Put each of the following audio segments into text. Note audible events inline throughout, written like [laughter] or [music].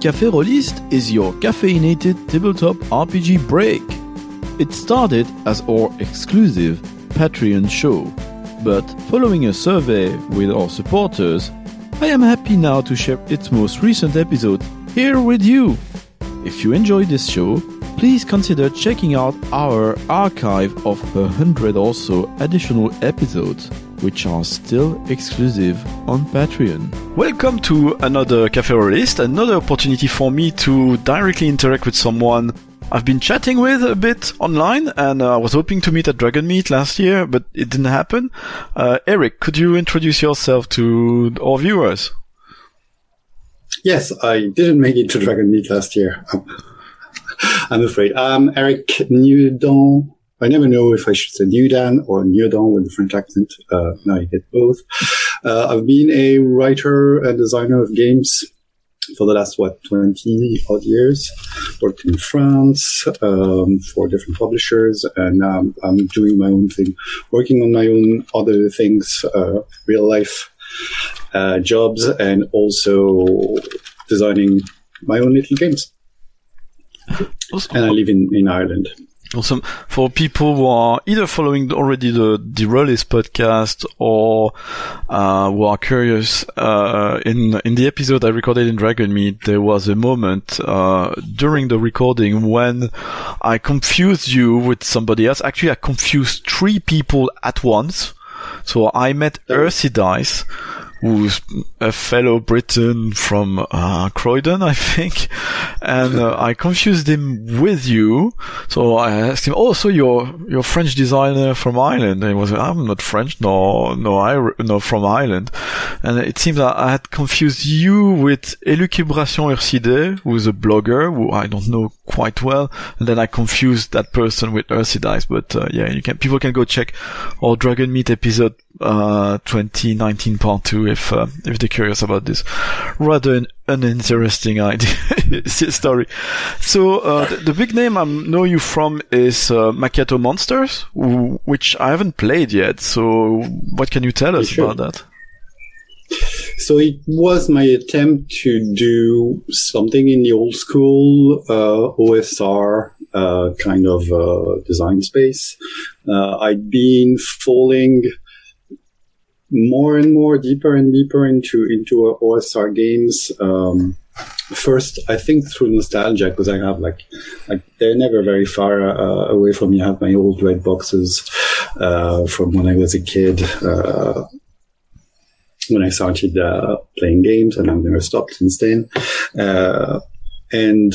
Café Rolistes is your caffeinated tabletop RPG break. It started as our exclusive Patreon show, but following a survey with our supporters, I am happy now to share its most recent episode here with you. If you enjoyed this show, please consider checking out our archive of a hundred or so additional episodes, which are still exclusive on Patreon. Welcome to another Cafe Rolistes, another opportunity for me to directly interact with someone I've been chatting with a bit online, and uh, I was hoping to meet at Dragonmeet last year, but it didn't happen. Uh, Eric, could you introduce yourself to our viewers? Yes, I didn't make it to Dragonmeet last year. [laughs] I'm afraid. I'm Eric Nieudan. I never know if I should say Newdan or Newdon with a French accent. Uh, now you get both. Uh, I've been a writer and designer of games for the last, what, 20 odd years. Worked in France um, for different publishers, and now I'm doing my own thing, working on my own other things, uh, real life uh, jobs, and also designing my own little games and I live in, in Ireland. Awesome. For people who are either following already the the Rolistes podcast or uh, who are curious, uh, in in the episode I recorded in Dragonmeet, there was a moment uh, during the recording when I confused you with somebody else. Actually, I confused three people at once. So I met Dice who's a fellow Briton from uh, Croydon, I think, and [laughs] uh, I confused him with you. So I asked him, "Oh, so you're you're French designer from Ireland?" And he was, "I'm not French, no, no, I no from Ireland." And it seems that I had confused you with Elucubration Ursidé, who's a blogger who I don't know quite well, and then I confused that person with Ursidice. But uh, yeah, you can people can go check our Dragonmeet episode uh, 2019 part two if uh, if they're curious about this rather an uninteresting idea [laughs] story. So uh, the, the, big name I know you from is uh, Macchiato Monsters, which I haven't played yet. So what can you tell us about that? So it was my attempt to do something in the old school uh, OSR uh, kind of uh, design space. Uh, I'd been falling more and more deeper and deeper into into OSR games. Um, first, I think through nostalgia because I have like like they're never very far uh, away from me. I have my old red boxes uh, from when I was a kid. Uh, when I started uh, playing games, and I've never stopped since then. Uh, and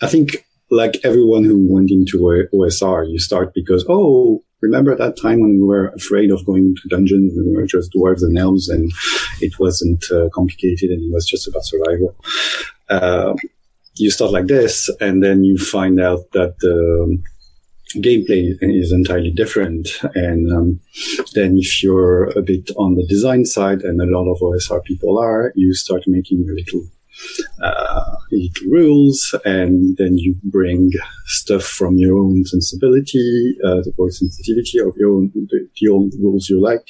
I think, like everyone who went into OSR, you start because oh, remember that time when we were afraid of going to dungeons and we were just dwarves and elves and it wasn't uh, complicated and it was just about survival. Uh, you start like this and then you find out that the gameplay is entirely different. And um, then if you're a bit on the design side and a lot of OSR people are, you start making your little uh, rules, and then you bring stuff from your own sensibility uh, or sensitivity of your own the, the old rules you like.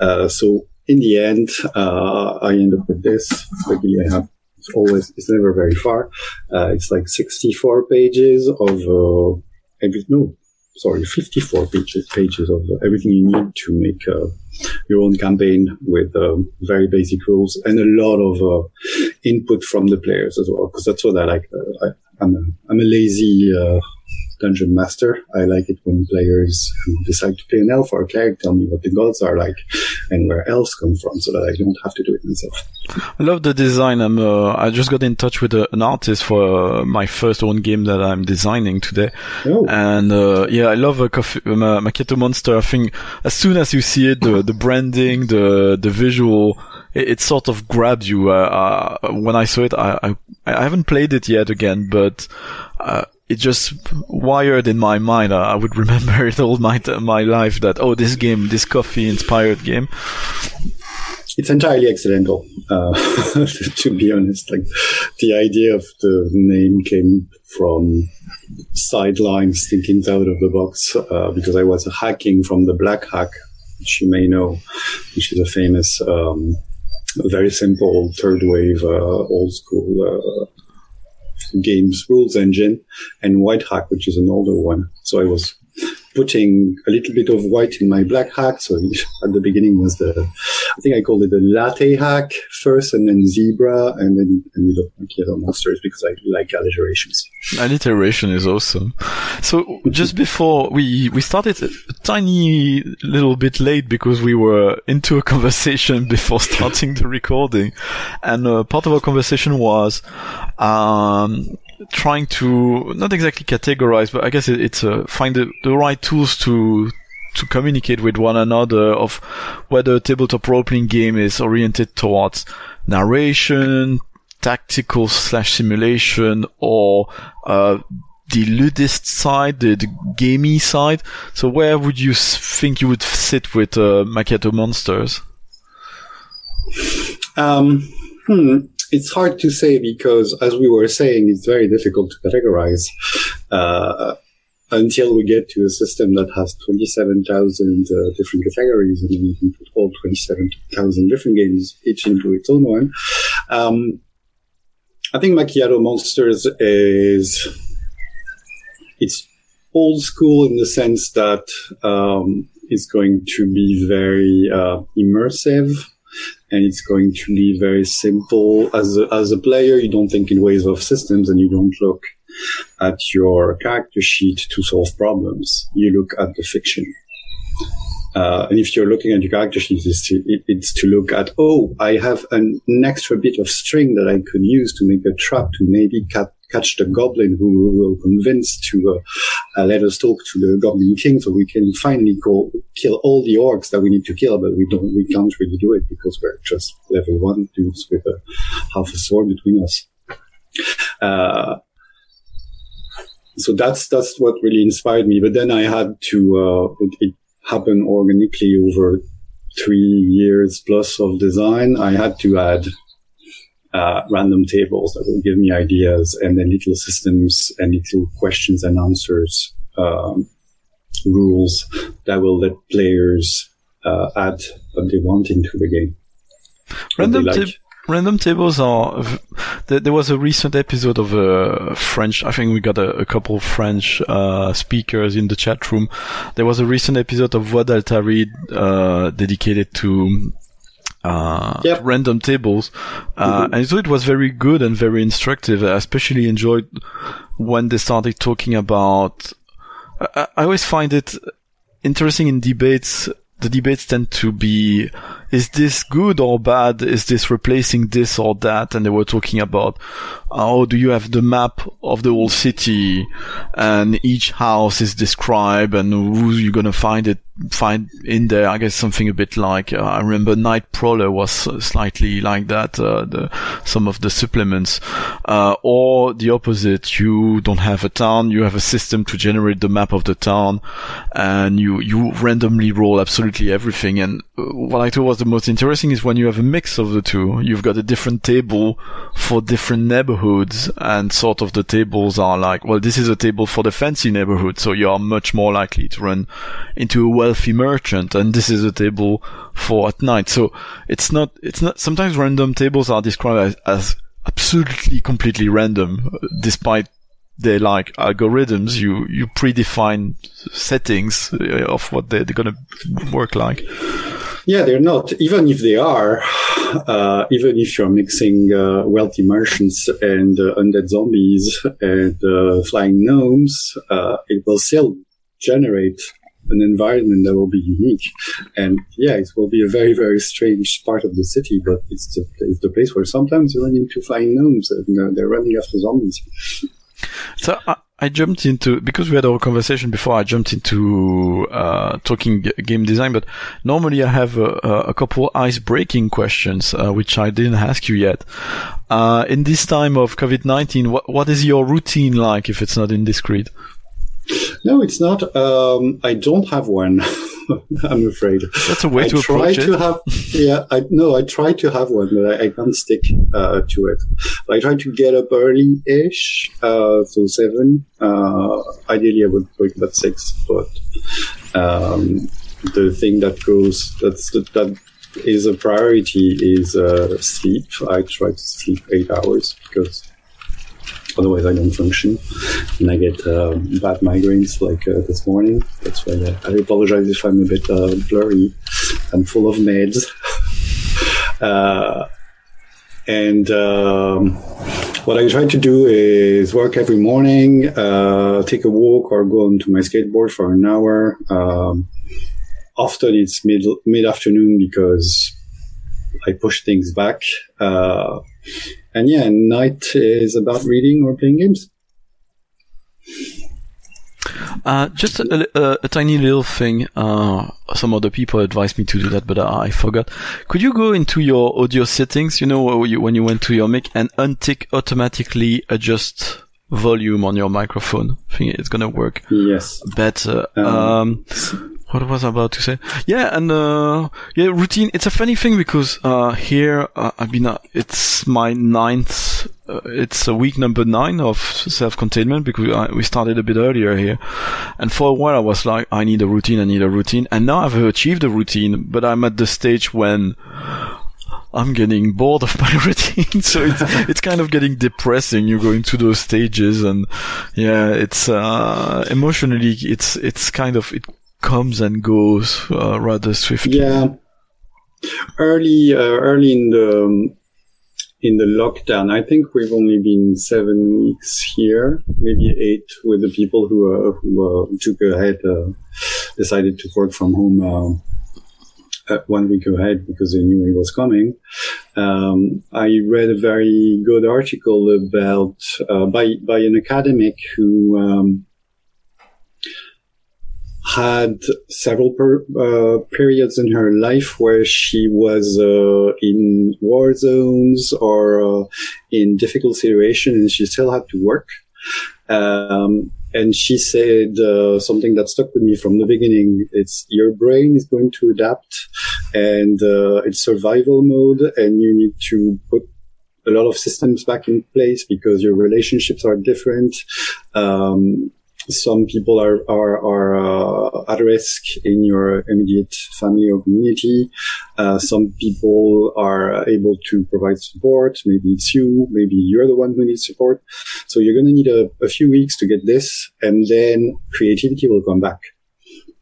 Uh, so in the end, uh, I end up with this. Luckily, I have it's always it's never very far. Uh, it's like 64 pages of uh, every no sorry, 54 pages, pages of everything you need to make uh, your own campaign with uh, very basic rules and a lot of uh, input from the players as well. Because that's what I like. I, am a, I'm a lazy uh, dungeon master. I like it when players who decide to play an elf or a cleric tell me what the gods are like and where elves come from so that I don't have to do it myself. I love the design. I'm, uh, I just got in touch with a, uh, an artist for uh, my first own game that I'm designing today. Oh. And, uh, yeah, I love a coffee, um, Monster. I think as soon as you see it, the, the branding, the, the visual, it, it sort of grabs you. Uh, uh, when I saw it, I, I, I haven't played it yet again, but, uh, it just wired in my mind. I would [laughs] remember it all my my life that oh this game, this coffee inspired game. It's entirely accidental, uh, [laughs] to be honest. Like the idea of the name came from sidelines thinking out of the box uh, because I was hacking from the Black Hack, which you may know, which is a famous um, very simple third wave, uh, old school uh, games rules engine, and White Hack, which is an older one. So I was putting a little bit of white in my black hack. So [laughs] at the beginning was the, I think I called it the latte hack first and then zebra and then ended up Macchiato monsters because I like alliterations. Alliteration is awesome. So just before we, we started a tiny little bit late because we were into a [laughs] conversation before starting the recording. And uh, part of our conversation was, um, trying to not exactly categorize, but I guess it, it's uh, find the, the right tools to to communicate with one another of whether a tabletop role playing game is oriented towards narration, tactical slash simulation, or uh, the ludist side, the, the gamey side. So where would you think you would sit with uh, Macchiato Monsters? Um, hmm it's hard to say because, as we were saying, it's very difficult to categorize uh, until we get to a system that has 27,000 uh, different categories and then you can put all 27,000 different games each into its own one. Um, I think Macchiato Monsters is it's old school in the sense that um, it's going to be very uh, immersive and it's going to be very simple. As a, as a player, you don't think in ways of systems and you don't look at your character sheet to solve problems. You look at the fiction. Uh, and if you're looking at your character sheet, it's to, it's to look at, oh, I have an, extra bit of string that I could use to make a trap to maybe catch the goblin who will convince to uh, uh, let us talk to the goblin king so we can finally go kill all the orcs that we need to kill, but we don't, we can't really do it because we're just level one dudes with a half a sword between us. So that's, that's what really inspired me. But then I had to, uh, it, it happened organically over three years plus of design. I had to add uh, random tables that will give me ideas and then little systems and little questions and answers um, rules that will let players uh, add what they want into the game. Random, like. Random tables are. There was a recent episode of a French. I think we got a, a couple French uh, speakers in the chat room. There was a recent episode of Voix d'Altari uh, dedicated to uh, yep. random tables. Uh, mm-hmm. and so it was very good and very instructive. I especially enjoyed when they started talking about, I, I always find it interesting in debates. The debates tend to be, is this good or bad? Is this replacing this or that? And they were talking about, oh, do you have the map of the whole city and each house is described and who you're going to find it find in there. I guess something a bit like uh, I remember Night Prowler was slightly like that. Uh, the, some of the supplements, uh, or the opposite. You don't have a town. You have a system to generate the map of the town, and you you randomly roll absolutely everything. And uh, what I thought was the most interesting is when you have a mix of the two. You've got a different table for different neighborhoods, and sort of the tables are like, well, this is a table for the fancy neighborhood, so you are much more likely to run into a wealthy merchant and this is a table for at night. So it's not, it's not, sometimes random tables are described as, as absolutely completely random despite they like algorithms. You, you predefine settings uh, of what they're, they're going to work like. Yeah, they're not. Even if they are, uh, even if you're mixing uh, wealthy merchants and uh, undead zombies and uh, flying gnomes, uh, it will still generate an environment that will be unique. And yeah, it will be a very, very strange part of the city, but it's the, it's the place where sometimes you run into flying gnomes and uh, they're running after zombies. So I, jumped into, because we had our conversation before, I jumped into uh, talking game design, but normally I have a, a couple ice breaking questions, uh, which I didn't ask you yet. Uh, in this time of COVID-19, what, what is your routine like if it's not indiscreet? No, it's not. Um, I don't have one. [laughs] I'm afraid. That's a way I to approach to Have, yeah, I no, I try to have one, but I, I can't stick uh, to it. I try to get up early-ish, uh, so seven. Uh, ideally, I would wake up at six, but um, the thing that goes that's that is a priority is uh, sleep. I try to sleep eight hours because otherwise I don't function and I get uh, bad migraines like uh, this morning. That's why I, I apologize if I'm a bit uh, blurry. I'm full of meds. [laughs] Uh, and um, what I try to do is work every morning, uh, take a walk or go onto my skateboard for an hour. Um, often it's mid mid afternoon because I push things back. Uh, and yeah, night is about reading or playing games. Uh, just a, a, a, tiny little thing. Uh, some other people advised me to do that, but I, I, forgot. Could you go into your audio settings? You know, when you, when you went to your mic and untick automatically adjust volume on your microphone. I think it's gonna work. Yes. Better. Um, um, what was I about to say? Yeah, and uh, yeah, routine. It's a funny thing because uh, here uh, I've been. Uh, it's my ninth. Uh, it's a week number nine of self-containment because we started a bit earlier here, and for a while I was like, I need a routine. I need a routine, and now I've achieved a routine. But I'm at the stage when I'm getting bored of my [laughs] routine, so it's [laughs] it's kind of getting depressing. You're going through those stages, and yeah, it's uh, emotionally, it's it's kind of it comes and goes uh, rather swiftly. Yeah, early, uh, early in the um, in the lockdown, I think we've only been seven weeks here, maybe eight, with the people who uh, who uh, took ahead, uh, decided to work from home. Uh, one week ahead because they knew he was coming. Um, I read a very good article about by by an academic who um, had several per, uh, periods in her life where she was uh, in war zones or uh, in difficult situations and she still had to work. Um, and she said uh, something that stuck with me from the beginning. It's your brain is going to adapt and uh, it's survival mode and you need to put a lot of systems back in place because your relationships are different. Um, some people are are, are uh, at risk in your immediate family or community. Uh, some people are able to provide support. Maybe it's you. Maybe you're the one who needs support. So you're going to need a, a, few weeks to get this, and then creativity will come back.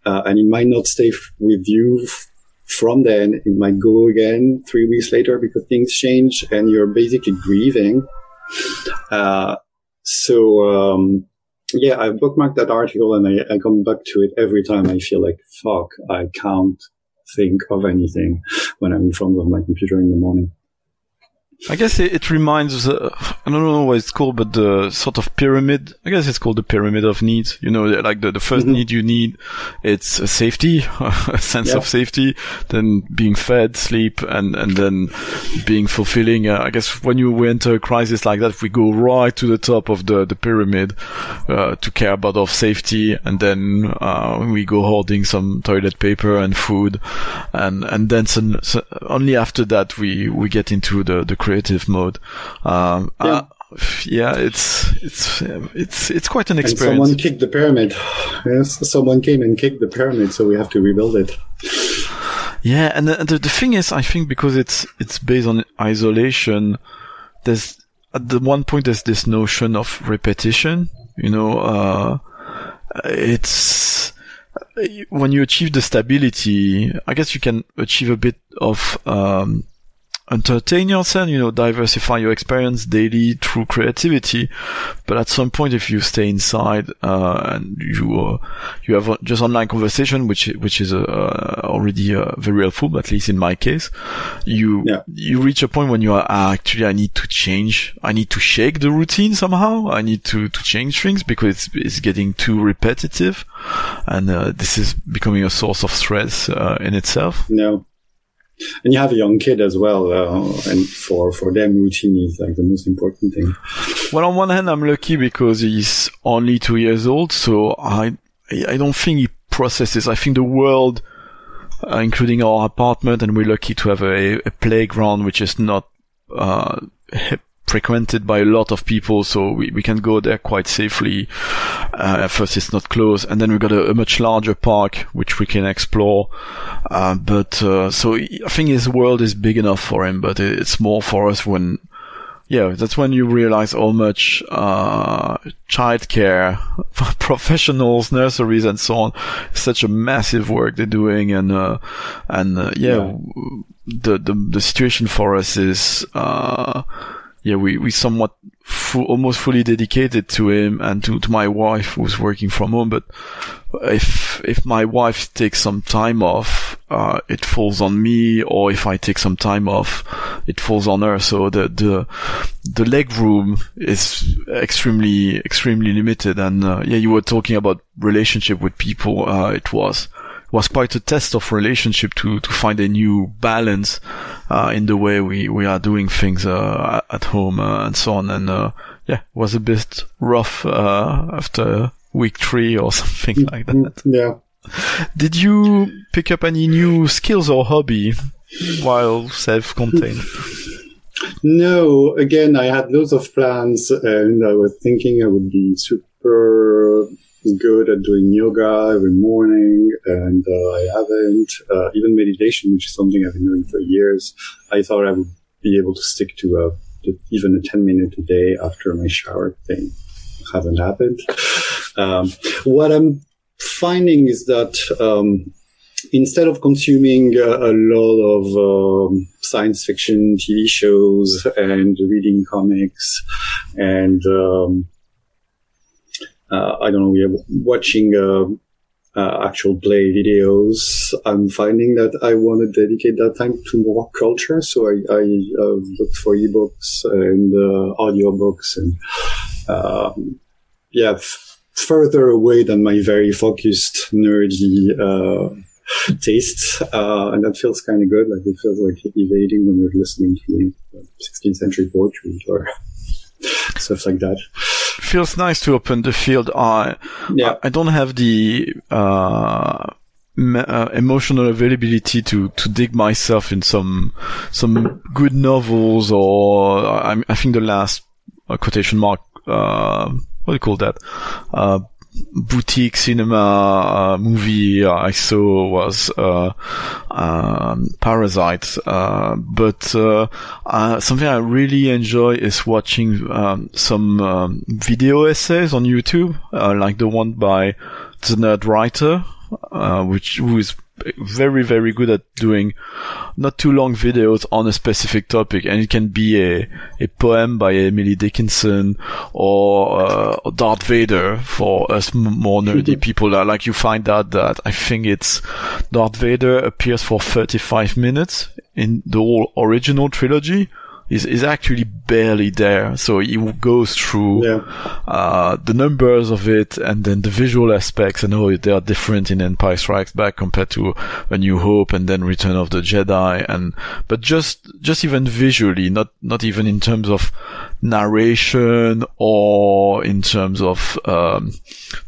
Uh, and it might not stay f- with you f- from then. It might go again three weeks later because things change, and you're basically grieving. Uh, so. Um, yeah, I bookmarked that article and I, I come back to it every time I feel like, fuck, I can't think of anything when I'm in front of my computer in the morning. I guess it, it reminds, uh, I don't know what it's called, but the sort of pyramid. I guess it's called the pyramid of needs. You know, like the, the 1st mm-hmm. need you need, it's a safety, [laughs] a sense yeah. of safety, then being fed, sleep, and, and then being fulfilling. Uh, I guess when you enter a crisis like that, we go right to the top of the, the pyramid, uh, to care about our safety. And then, uh, we go hoarding some toilet paper and food. And, and then some, so only after that we, we get into the, the creative mode. Um, yeah. Uh, yeah, it's it's it's it's quite an experience. And someone kicked the pyramid. Yes, someone came and kicked the pyramid, so we have to rebuild it. Yeah, and the, the, the thing is, I think because it's it's based on isolation, there's at the one point there's this notion of repetition. You know, uh, it's when you achieve the stability, I guess you can achieve a bit of um, entertain yourself, you know, diversify your experience daily through creativity. But at some point, if you stay inside, uh, and you, uh, you have just online conversation, which, which is, uh, already, uh, very helpful, at least in my case, you, yeah. you reach a point when you are, ah, actually, I need to change. I need to shake the routine somehow. I need to, to change things because it's, it's getting too repetitive. And, uh, this is becoming a source of stress, uh, in itself. No and you have a young kid as well, uh, and for for them, routine is like the most important thing. Well, on one hand, I'm lucky because he's only two years old, so I I don't think he processes. I think the world, uh, including our apartment, and we're lucky to have a, a playground which is not uh, frequented by a lot of people, so we, we can go there quite safely. Uh, at first, it's not close, and then we've got a, a much larger park which we can explore. Uh, but uh, so I think his world is big enough for him, but it's more for us when. Yeah, that's when you realize how much uh, childcare [laughs] professionals, nurseries, and so on, such a massive work they're doing, and uh, and uh, yeah, yeah, the the the situation for us is uh, yeah, we, we somewhat fu- almost fully dedicated to him and to, to my wife who's working from home. But if, if my wife takes some time off, uh, it falls on me, or if I take some time off, it falls on her. So the, the, the leg room is extremely, extremely limited. And, uh, yeah, you were talking about relationship with people. Uh, it was, was quite a test of relationship to to find a new balance uh, in the way we we are doing things uh, at home uh, and so on. And uh, yeah, was a bit rough uh, after week three or [laughs] something like that. Yeah. Did you pick up any new skills or hobby while self-contained? No, again, I had loads of plans and I was thinking I would be super good at doing yoga every morning, and uh, I haven't. Uh, even meditation, which is something I've been doing for years, I thought I would be able to stick to a even a 10 minute a day after my shower thing. Haven't happened. Um, what I'm finding is that um, instead of consuming a, a lot of um, science fiction TV shows and reading comics and um, uh, I don't know, we are watching uh, uh, actual play videos. I'm finding that I want to dedicate that time to more culture. So I, I looked for ebooks and uh, audiobooks and um, yeah, f- further away than my very focused nerdy uh, tastes, uh, and that feels kind of good. Like it feels like evading when you're listening to 16th century poetry or [laughs] stuff like that feels nice to open the field. I yeah. I, don't have the uh, uh, emotional availability to to dig myself in some some good novels or I, I think the last uh, quotation mark uh, what do you call that uh, boutique cinema uh, movie I saw was uh, um, Parasite, uh, but uh, uh, something I really enjoy is watching um, some um, video essays on YouTube, like the one by the Nerd Writer, which who is very, very good at doing not too long videos on a specific topic. And it can be a, a poem by Emily Dickinson or uh, Darth Vader for us more nerdy people. Like you find out that I think it's Darth Vader appears for 35 minutes in the whole original trilogy is is actually barely there. So he goes through yeah. uh, the numbers of it and then the visual aspects and how they are different in Empire Strikes Back compared to A New Hope and then Return of the Jedi. And but just just even visually, not not even in terms of narration or in terms of um,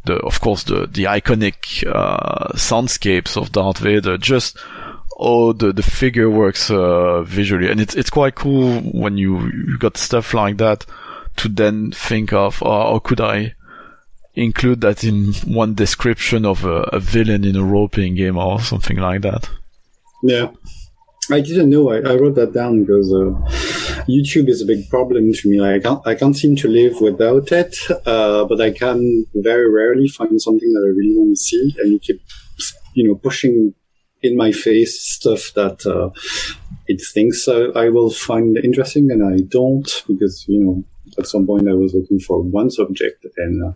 the of course the the iconic uh, soundscapes of Darth Vader. Just oh the the figure works uh, visually, and it's it's quite cool when you you got stuff like that to then think of oh, how could I include that in one description of a, a villain in a role playing game or something like that. Yeah. I didn't know. I, I wrote that down because uh, YouTube is a big problem to me. I can't, I can't seem to live without it, uh, but I can very rarely find something that I really want to see, and you keep, you know, pushing in my face stuff that uh, it thinks I will find interesting and I don't because, you know, at some point I was looking for one subject and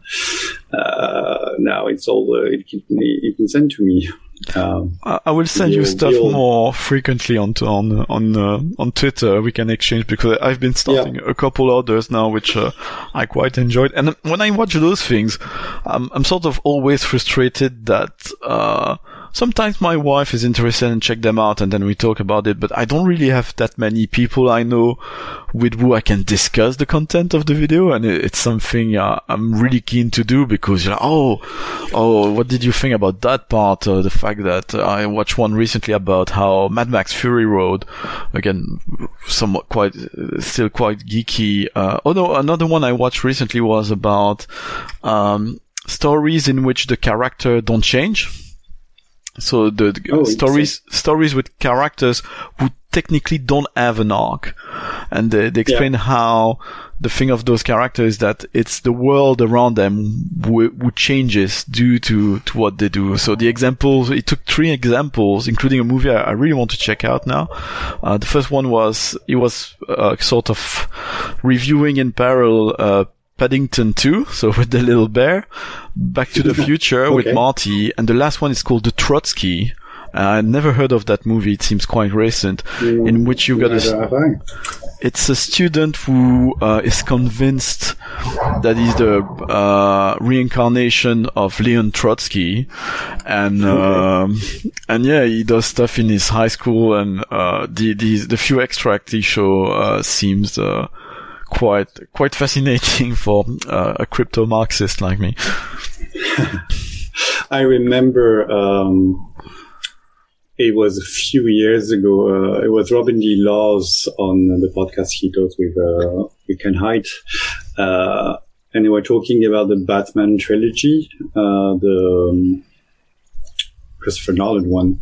uh, uh, now it's all uh, it, can, it can send to me. Um, I will send you stuff more frequently on on on uh, on Twitter. We can exchange because I've been starting yeah. a couple others now, which uh, I quite enjoyed. And when I watch those things, I'm, I'm sort of always frustrated that uh, sometimes my wife is interested and check them out and then we talk about it, but I don't really have that many people I know with who I can discuss the content of the video. And it's something uh, I'm really keen to do because like, oh, oh, what did you think about that part? Uh, the fact that I watched one recently about how Mad Max Fury Road, again, somewhat quite, still quite geeky. Uh, oh no, another one I watched recently was about, um, stories in which the character don't change. So the, the Oh, stories stories with characters who technically don't have an arc, and they, they explain how the thing of those characters is that it's the world around them who, who changes due to to what they do. So the examples it took three examples, including a movie I, I really want to check out now. Uh, the first one was it was uh, sort of reviewing in parallel. Uh, Paddington 2, [laughs] so with the little bear, Back to the [laughs] Future with Marty, and the last one is called The Trotsky. Uh, I never heard of that movie. It seems quite recent, in which you got a, Neither have I. it's a student who uh, is convinced that he's the uh, reincarnation of Leon Trotsky, and um, and yeah, he does stuff in his high school, and uh, the the the few extracts he show uh, seems uh, quite quite fascinating [laughs] for uh, a crypto Marxist like me. [laughs] I remember um, it was a few years ago. Uh, it was Robin D. Laws on the podcast he does with uh, Ken Hite, uh, and they were talking about the Batman trilogy, uh, the um, Christopher Nolan one.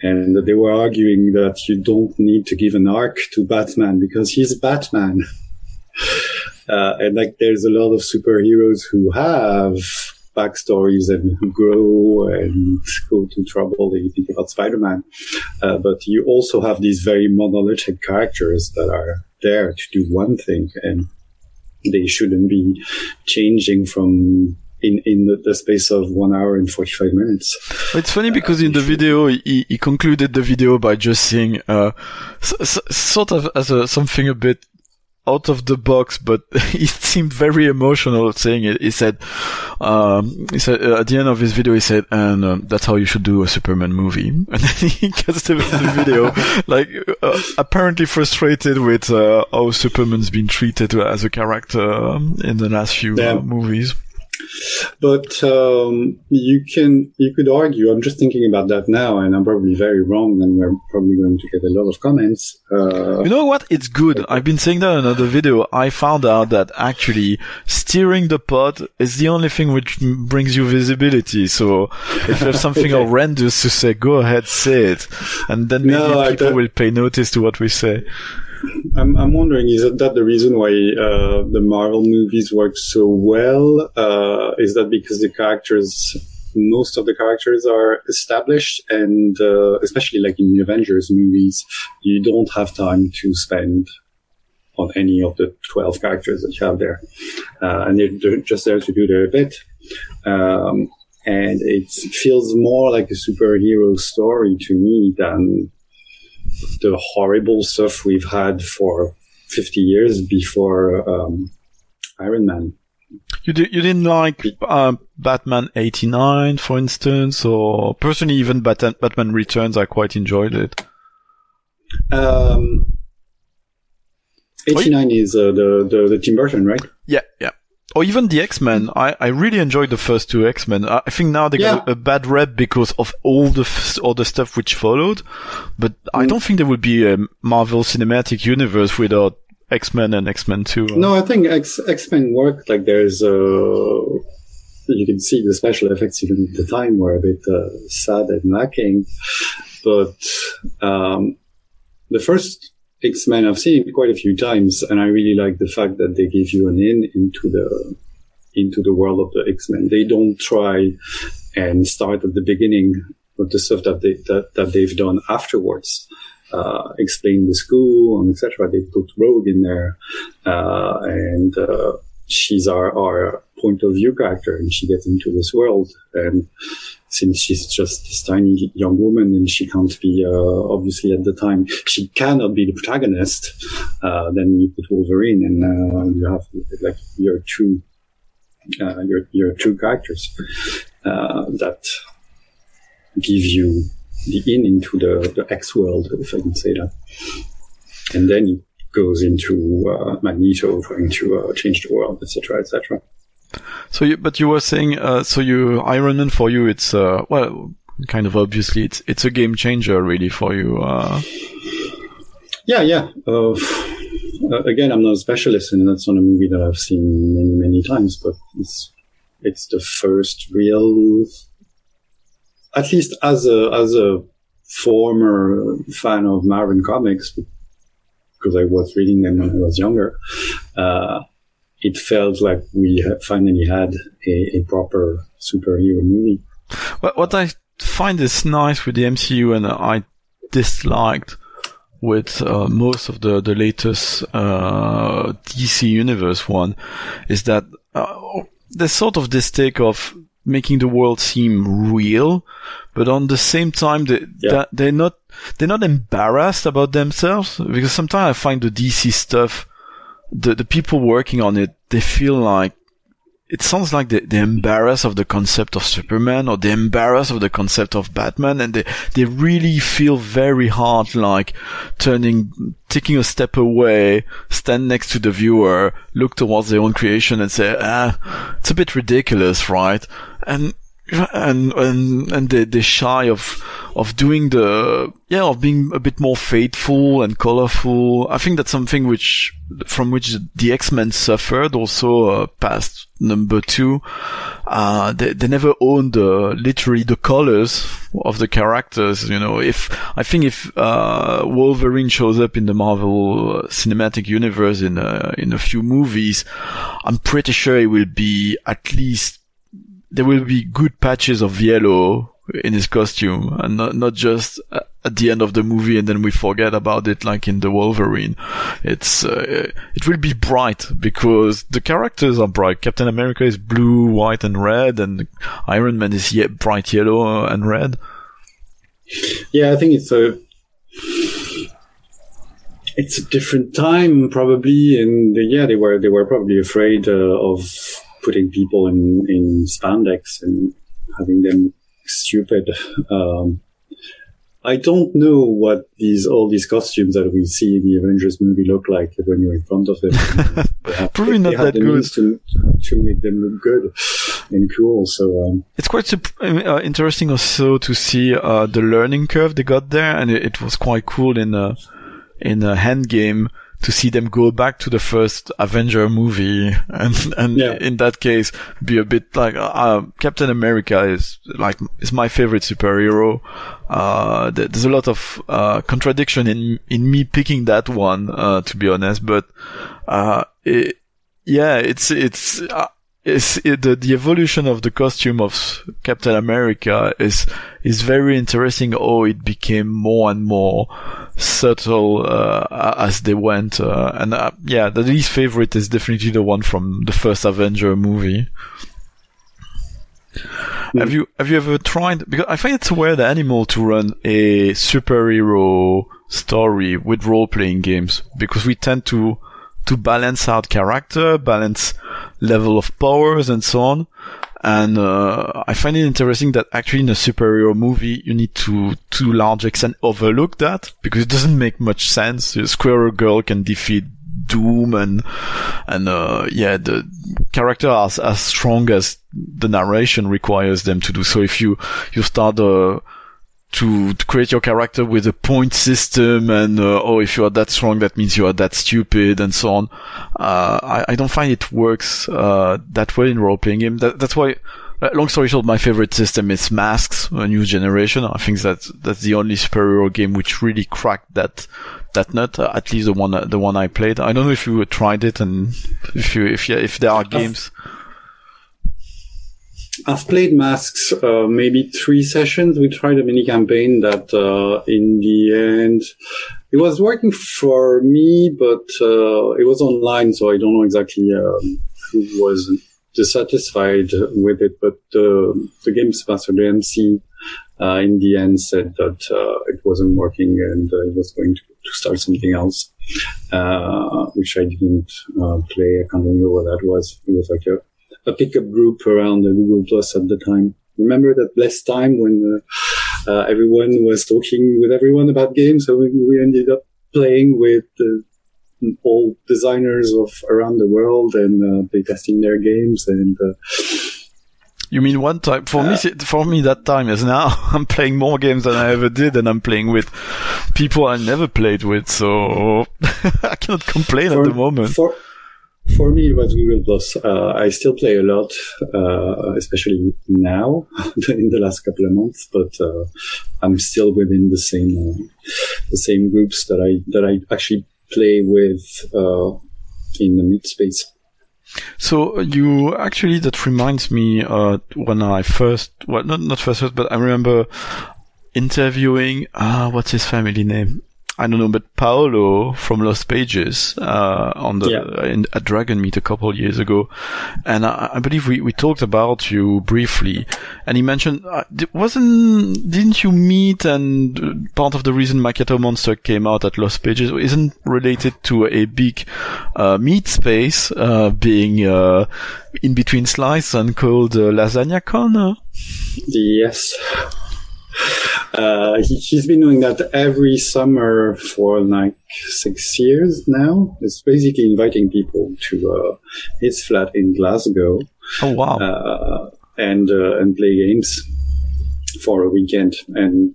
And they were arguing that you don't need to give an arc to Batman because he's Batman. [laughs] [laughs] Uh, and like there's a lot of superheroes who have backstories and who grow and go to trouble. if You think about Spider-Man, uh, but you also have these very monolithic characters that are there to do one thing, and they shouldn't be changing from in in the, the space of one hour and forty five minutes. It's funny because in the video he, he concluded the video by just saying uh, s- s- sort of as a something a bit out of the box, but [laughs] he seemed very emotional saying it. He said, um, he said uh, at the end of his video, he said, and um, that's how you should do a Superman movie. [laughs] And then he gets the, the video, [laughs] like uh, apparently frustrated with uh, how Superman's been treated as a character um, in the last few Yeah. uh, movies. But um, you can you could argue. I'm just thinking about that now, and I'm probably very wrong, and we're probably going to get a lot of comments. Uh, You know what? It's good. I've been saying that in another video. I found out that actually steering the pod is the only thing which brings you visibility. So if you have something [laughs] Okay. horrendous to say, go ahead, say it. And then maybe No, people will pay notice to what we say. I'm, I'm wondering, is that the reason why uh, the Marvel movies work so well? Uh, is that because the characters, most of the characters are established, and uh, especially like in the Avengers movies, you don't have time to spend on any of the 12 characters that you have there. Uh, and they're, they're just there to do their bit. Um, and it feels more like a superhero story to me than the horrible stuff we've had for 50 years before um, Iron Man. You, you didn't like uh, Batman 89, for instance, or personally even Bat- Batman Returns, I quite enjoyed it. Um, 89 is uh, the, the, the Tim Burton, right? Yeah, yeah. Or even the X-Men. I, I really enjoyed the first two X-Men. I I think now they got a, a bad rep because of all the f- all the stuff which followed. But I Mm. don't think there would be a Marvel Cinematic Universe without X-Men and X-Men 2. No, I think X, X-Men worked. Like there's, uh, you can see the special effects even at the time were a bit uh, sad and lacking. But um, the first X-Men, I've seen it quite a few times, and I really like the fact that they give you an in into the into the world of the X-Men. They don't try and start at the beginning with the stuff that they that, that they've done afterwards. Uh, explain the school and etc. They put Rogue in there, uh, and uh, she's our, our point of view character, and she gets into this world. And since she's just this tiny young woman, and she can't be uh, obviously at the time she cannot be the protagonist, uh, then you put Wolverine, and uh, you have like your true uh, your your true characters uh, that give you the in into the, the X world, if I can say that. And then it goes into uh, Magneto trying to change the world, etc., etc. So, you, but you were saying, uh, so you Iron Man for you, it's uh, well, kind of obviously, it's it's a game changer really for you. Uh. Yeah, yeah. Uh, again, I'm not a specialist, and that's not a movie that I've seen many, many times. But it's it's the first real, at least as a as a former fan of Marvel comics, because I was reading them when I was younger. Uh, it felt like we finally had a, a proper superhero movie. What I find is nice with the MCU, and I disliked with uh, most of the the latest uh, DC Universe one, is that uh, there's sort of this take of making the world seem real, but on the same time they yeah. they're not they're not embarrassed about themselves because sometimes I find the DC stuff the the people working on it they feel like it sounds like they, they're embarrassed of the concept of Superman or they're embarrassed of the concept of Batman and they, they really feel very hard like turning, taking a step away, stand next to the viewer, look towards their own creation and say, ah, it's a bit ridiculous, right? And and and and they they're shy of of doing the yeah of being a bit more faithful and colorful. I think that's something which from which the X Men suffered also uh, past number two. Uh, they they never owned uh, literally the colors of the characters. You know, if I think if uh, Wolverine shows up in the Marvel Cinematic Universe in a, in a few movies, I'm pretty sure it will be at least there will be good patches of yellow in his costume and not, not just at the end of the movie and then we forget about it like in the Wolverine. It's, uh, it will be bright because the characters are bright. Captain America is blue, white and red and Iron Man is ye- bright yellow and red. Yeah, I think it's a, it's a different time probably and yeah, they were, they were probably afraid uh, of putting people in, in spandex and having them stupid. Um, I don't know what these all these costumes that we see in the Avengers movie look like when you're in front of them. [laughs] Probably not that good. To, to make them look good and cool. So um, it's quite uh, interesting also to see uh, the learning curve they got there, and it, it was quite cool in a in a Endgame to see them go back to the first Avenger movie and and yeah. in that case be a bit like uh, uh, Captain America is like is my favorite superhero. Uh, there's a lot of uh, contradiction in in me picking that one uh, to be honest, but uh, it, yeah, it's it's is the the evolution of the costume of Captain America is is very interesting. Oh, it became more and more subtle uh, as they went, uh, and uh, yeah, the least favorite is definitely the one from the first Avenger movie. Mm. Have you have you ever tried? Because I find it's a weird animal to run a superhero story with role playing games because we tend to to balance out character, balance level of powers and so on. And uh, I find it interesting that actually in a superhero movie you need to to large extent overlook that because it doesn't make much sense. Squirrel Girl can defeat Doom and and uh, yeah the character are as strong as the narration requires them to do. So if you you start a to, to create your character with a point system and uh, oh if you are that strong that means you are that stupid and so on. Uh, I, I, don't find it works uh, that well in role playing game. That, that's why uh, long story short my favorite system is masks a new generation. I think that that's the only superhero game which really cracked that that nut uh, at least the one the one I played. I don't know if you tried it and if you if yeah, if there are games I've played Masks uh, maybe three sessions. We tried a mini campaign that uh, in the end it was working for me, but uh, it was online, so I don't know exactly um, who was dissatisfied with it. But the the game's master, the MC, uh, in the end said that uh, it wasn't working and uh, it was going to, to start something else, which I didn't play. I can't remember what that was. It was like a a pickup group around the Google Plus at the time. Remember that last time when uh, everyone was talking with everyone about games. So we, we ended up playing with all designers of around the world and uh, testing their games and uh, you mean one time? For uh, me, for me, that time is now. [laughs] I'm playing more games than I ever did, and I'm playing with people I never played with. So [laughs] I cannot complain for, at the moment. For, for me, it was Google Plus. Uh, I still play a lot, uh, especially now [laughs] in the last couple of months. But uh, I'm still within the same uh, the same groups that I that I actually play with uh, in the mid space. So you actually that reminds me uh, when I first well not not first but I remember interviewing what's his family name I don't know, but Paolo from Lost Pages uh, on the yeah. in, at Dragonmeet a couple of years ago, and I, I, believe we, we talked about you briefly, and he mentioned uh, wasn't didn't you meet and part of the reason Macchiato Monster came out at Lost Pages isn't related to a big uh, meat space uh, being uh, in between slice and called uh, Lasagna Con. Yes. Uh, he, has been doing that every summer for like six years now. It's basically inviting people to uh, his flat in Glasgow. Oh wow! Uh, and uh, and play games for a weekend and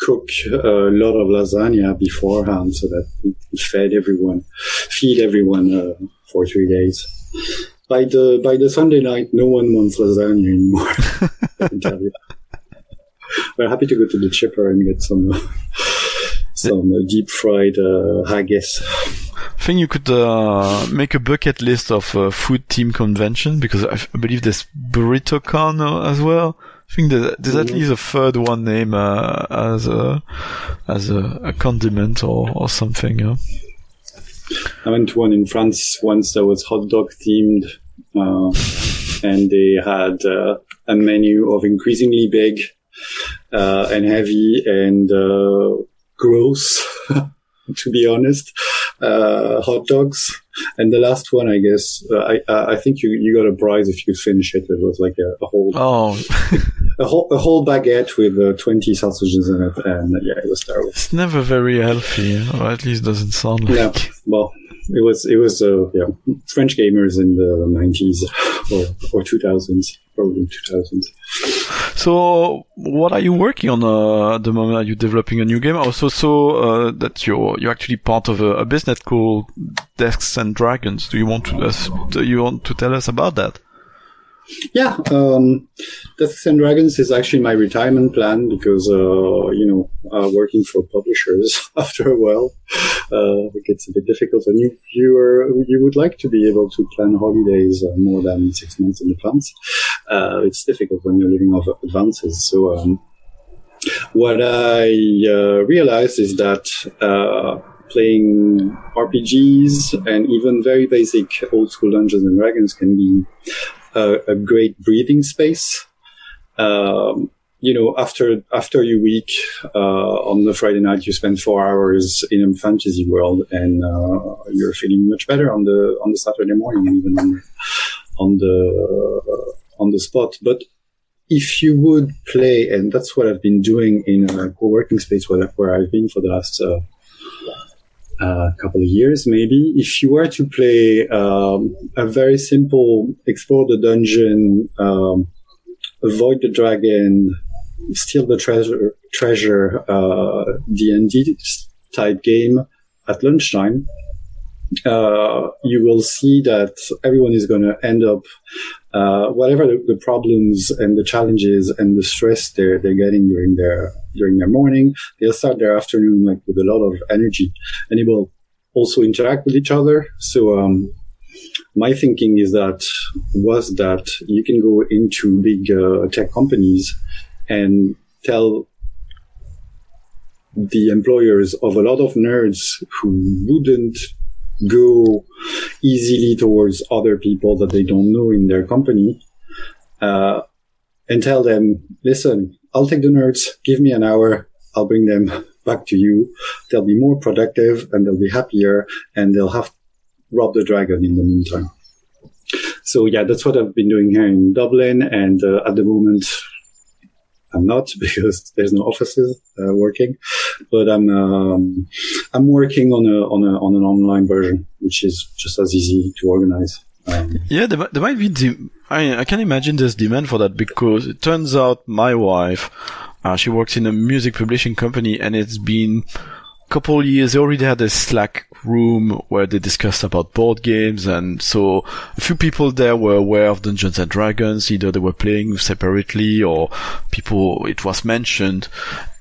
cook a lot of lasagna beforehand so that we fed everyone, feed everyone uh, for three days. By the by the Sunday night, no one wants lasagna anymore. [laughs] I can tell you we're happy to go to the chipper and get some [laughs] some uh, deep fried uh, haggis. I think you could uh, make a bucket list of uh, food team convention because I, f- I believe there's Burrito Con as well. I think there's, there's mm-hmm. at least a third one name uh, as a as a, a, condiment or, or something. Yeah. I went to one in France once that was hot dog themed, uh, and they had a menu of increasingly big and heavy and uh, gross, [laughs] to be honest. Uh, hot dogs. And the last one, I guess, uh, I I think you you got a prize if you finish it. It was like a, a whole oh [laughs] a whole a whole baguette with uh, twenty sausages in it, and uh, yeah, it was terrible. It's never very healthy, or at least doesn't sound like. Yeah, well, it was it was uh, yeah French gamers in the nineties or or two thousands probably. So what are you working on uh, at the moment? Are you developing a new game? Also, so uh, that you're you're actually part of a, a, business called Desks and Dragons. Do you want to uh, do you want to tell us about that? Yeah, um, and Dragons is actually my retirement plan because, uh, you know, uh, working for publishers [laughs] after a while, uh, it gets a bit difficult. And you, you, are, you would like to be able to plan holidays uh, more than six months in advance. Uh, it's difficult when you're living off advances. So, um, what I uh, realized is that playing RPGs and even very basic old school Dungeons and Dragons can be a, a great breathing space. Um, you know, after after your week uh, on the Friday night, you spend four hours in a fantasy world, and uh, you're feeling much better on the on the Saturday morning, even on, on the uh, on the spot. But if you would play, and that's what I've been doing in a co-working space where, where I've been for the last uh, a couple of years, maybe. If you were to play um, a very simple explore the dungeon, um, avoid the dragon, steal the treasure, treasure uh, D&D type game at lunchtime, uh, you will see that everyone is going to end up, uh, whatever the, the, problems and the challenges and the stress they're, they're getting during their, during their morning, they'll start their afternoon like with a lot of energy and it will also interact with each other. So, um, my thinking is that was that you can go into big uh, tech companies and tell the employers of a lot of nerds who wouldn't go easily towards other people that they don't know in their company uh, and tell them, listen, I'll take the nerds, give me an hour, I'll bring them back to you. They'll be more productive and they'll be happier and they'll have robbed the dragon in the meantime. So yeah, that's what I've been doing here in Dublin. And uh, at the moment, I'm not [laughs] because there's no offices uh, working, but I'm um, I'm working on a on a on an online version, which is just as easy to organize. Um, yeah, there, there might be. De- I I can imagine there's demand for that because it turns out my wife, uh, she works in a music publishing company, and it's been a couple years they already had a slack room where they discussed about board games and so a few people there were aware of dungeons and dragons either they were playing separately or people it was mentioned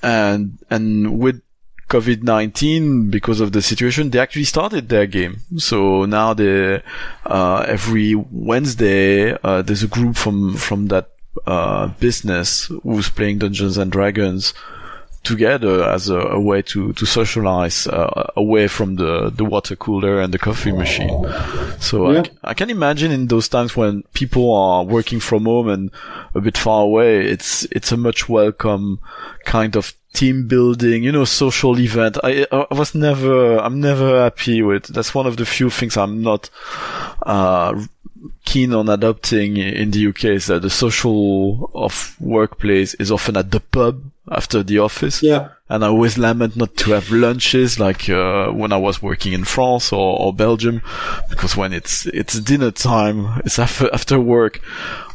and and with COVID-19, because of the situation, they actually started their game. So now they, uh, every Wednesday, uh, there's a group from, from that, uh, business who's playing Dungeons and Dragons together as a, a way to to socialize uh, away from the the water cooler and the coffee machine. So yeah. I, I, can imagine in those times when people are working from home and a bit far away, it's it's a much welcome kind of team building, you know, social event. I, I was never, I'm never happy with. That's one of the few things I'm not uh, keen on adopting in the UK is that the social of workplace is often at the pub after the office. Yeah. And I always lament not to have lunches like uh, when I was working in France or, or, Belgium, because when it's it's dinner time, it's after after work.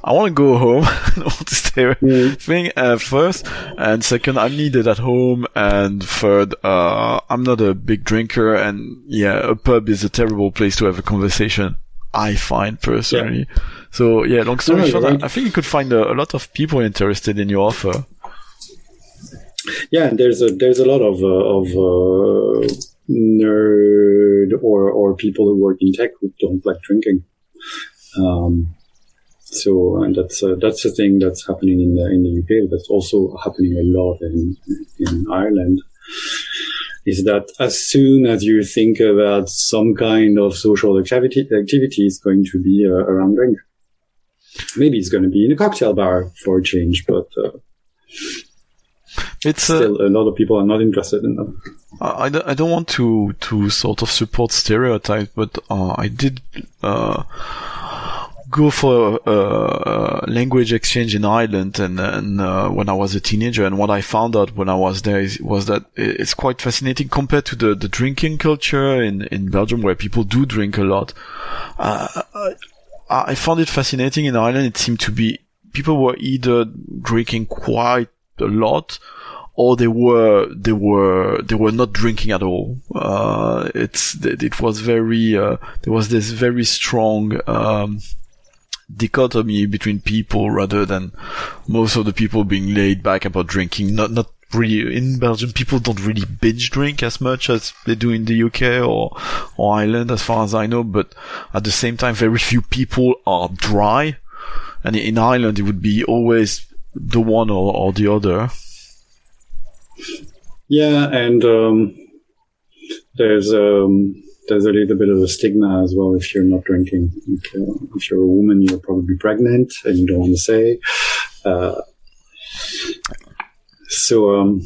I want to go home. [laughs] I want to stay. Mm. Thing uh, first, and second, I'm needed at home, and third, uh, I'm not a big drinker, and yeah, a pub is a terrible place to have a conversation. I find personally. Yeah. So yeah, long story short, right. I, I, think you could find a, a, lot of people interested in your offer. Yeah, there's a there's a lot of uh, of uh, nerd or or people who work in tech who don't like drinking. Um, so and that's uh, that's a thing that's happening in the in the UK. That's also happening a lot in in Ireland is that as soon as you think about some kind of social activity, activity is going to be uh, around drink. Maybe it's going to be in a cocktail bar for a change, but uh, it's uh, still a lot of people are not interested in that. I, I don't want to to sort of support stereotypes, but uh, I did uh, go for a, a, language exchange in Ireland and, and uh, when I was a teenager and what I found out when I was there is, was that it's quite fascinating compared to the, the drinking culture in, in Belgium where people do drink a lot. Uh, I found it fascinating in Ireland. It seemed to be people were either drinking quite a lot or they were they were they were not drinking at all. Uh, it's it was very uh, there was this very strong um, dichotomy between people rather than most of the people being laid back about drinking. Not not really in Belgium. People don't really binge drink as much as they do in the UK or or Ireland, as far as I know. But at the same time, very few people are dry. And in Ireland, it would be always the one or, or the other. Yeah, and um, there's um, there's a little bit of a stigma as well if you're not drinking. If, uh, if you're a woman, you're probably pregnant and you don't want to say. Uh, so um,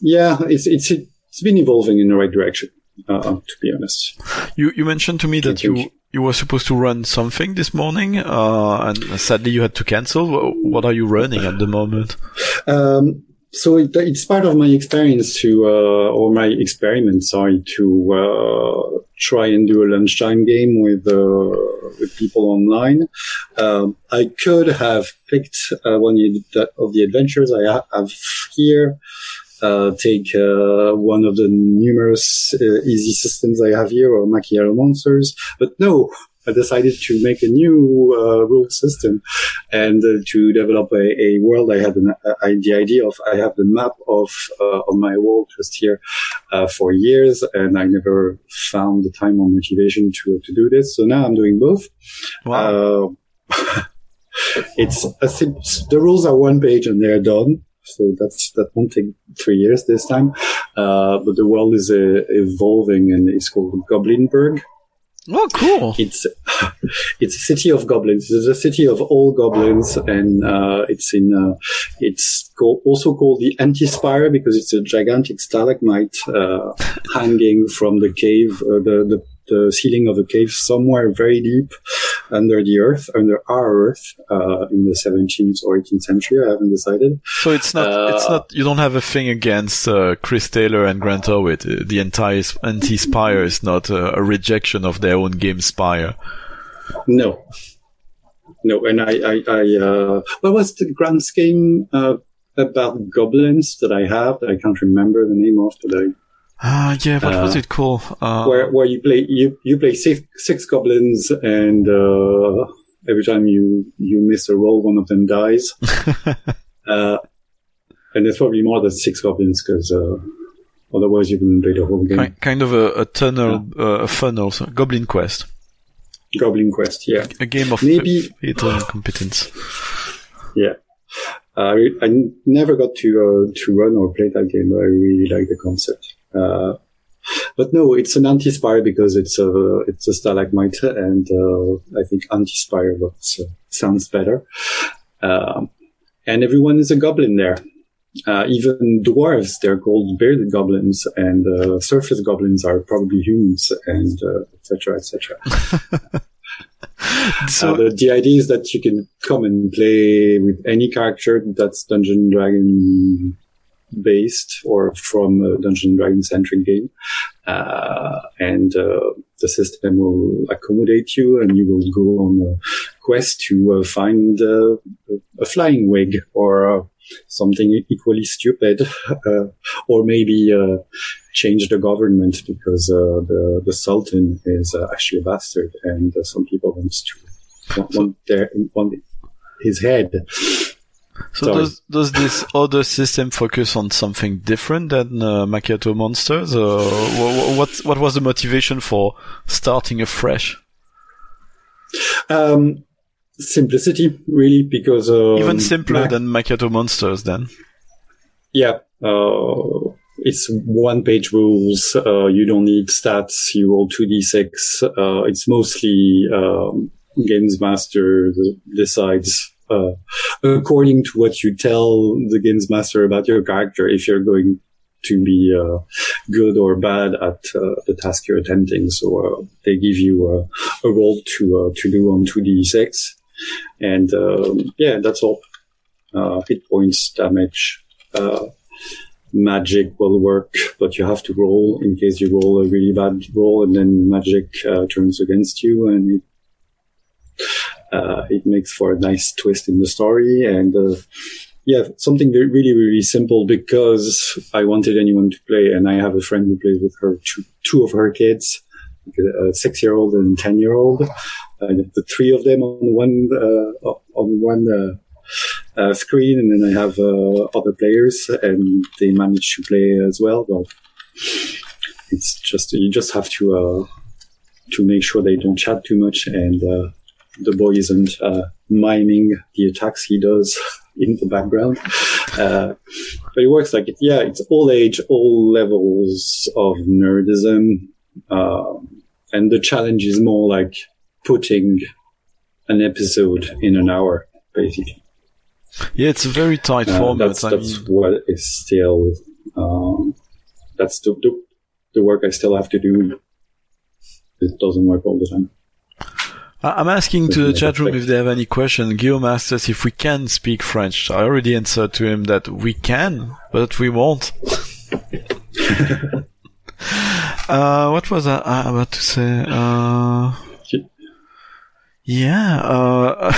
yeah, it's it's it's been evolving in the right direction. Uh, to be honest, you you mentioned to me that you you were supposed to run something this morning, uh, and sadly you had to cancel. What are you running at the moment? Um, so it, it's part of my experience to, uh, or my experiment, sorry, to uh, try and do a lunchtime game with uh, with people online. Um, I could have picked uh, one of the adventures I have here. Uh, take uh, one of the numerous easy systems I have here, or Macchiato Monsters, but no, I decided to make a new uh, rule system and uh, to develop a, a, world. I had an, uh, the idea of I have the map of uh, on my wall just here uh, for years, and I never found the time or motivation to to do this. So now I'm doing both. Wow. Uh, [laughs] it's a the rules are one page and they're done. So that's that won't take three years this time. but the world is evolving, and it's called Goblinburg. Oh, cool! It's [laughs] it's a city of goblins. It's a city of all goblins, and uh, it's in uh, it's also called the Anti-Spire because it's a gigantic stalagmite uh, hanging from the cave, uh, the, the the ceiling of the cave somewhere very deep under the earth, under our earth, uh, in the 17th or 18th century. I haven't decided. So it's not, it's Uh, not, you don't have a thing against, uh, Chris Taylor and Grant Howitt. Uh, The entire anti-Spire is not uh, a rejection of their own game Spire. No. No, and I, I, I uh, what was the Grant's game, uh, about goblins that I have that I can't remember the name of today, Ah, yeah, what was Uh, it called? Uh, where, where you play, you, you play six, six goblins and, uh, every time you, you miss a roll, one of them dies. [laughs] uh, and there's probably more than six goblins because, uh, otherwise you wouldn't play the whole game. ki- kind of a, a tunnel, uh, a funnel, so Goblin Quest. Goblin Quest, yeah. A game of Maybe- fa- fatal incompetence. Yeah. Uh, I, I never got to uh, to run or play that game, but I really like the concept. Uh, but no, it's an anti-spire because it's a it's a stalagmite, and uh, I think anti-spire looks, uh, sounds better. Um, and everyone is a goblin there. Uh, even dwarves, they're called bearded goblins, and uh, surface goblins are probably humans, and uh, etc. etc. [laughs] So, the, the idea is that you can come and play with any character that's Dungeon Dragon based or from a Dungeon Dragon centric game. Uh, and uh, the system will accommodate you and you will go on a quest to uh, find uh, a flying wig or uh, something equally stupid [laughs] uh, or maybe change the government because the the sultan is actually a bastard, and some people want to want, want their want his head. So sorry. does, does this [laughs] other system focus on something different than uh, Macchiato Monsters? Or wha- wha- what, what was the motivation for starting afresh? Um, simplicity, really, because um, Even simpler Mac- than Macchiato Monsters then? yeah. Uh, it's one page rules. Uh, you don't need stats. You roll 2d6. Uh, it's mostly, um, games master decides, uh, according to what you tell the games master about your character, if you're going to be, uh, good or bad at, uh, the task you're attempting. So, uh, they give you, uh, a roll to, uh, to do on 2d6. And, um, yeah, that's all. Uh, hit points, damage, uh, magic will work, but you have to roll in case you roll a really bad roll and then magic turns against you and it, it makes for a nice twist in the story. And uh, yeah, something really, really simple because I wanted anyone to play and I have a friend who plays with her, two, two of her kids, a six year old and 10 year old. Uh, the three of them on one, uh, on one, uh, uh, screen, and then I have uh, other players, and they manage to play as well. Well, it's just you just have to uh, to make sure they don't chat too much, and uh, the boy isn't uh, miming the attacks he does [laughs] in the background. Uh, but it works like it. Yeah, it's all age, all levels of nerdism, um, and the challenge is more like putting an episode in an hour, basically. Yeah, it's a very tight Uh, format. that's I that's mean, what is still um, that's the, the the work I still have to do. It doesn't work all the time. I'm asking to the chat room if they have any question. Guillaume asked us if we can speak French. I already answered to him that we can, but we won't. [laughs] uh, what was I, I about to say? Uh, yeah, uh,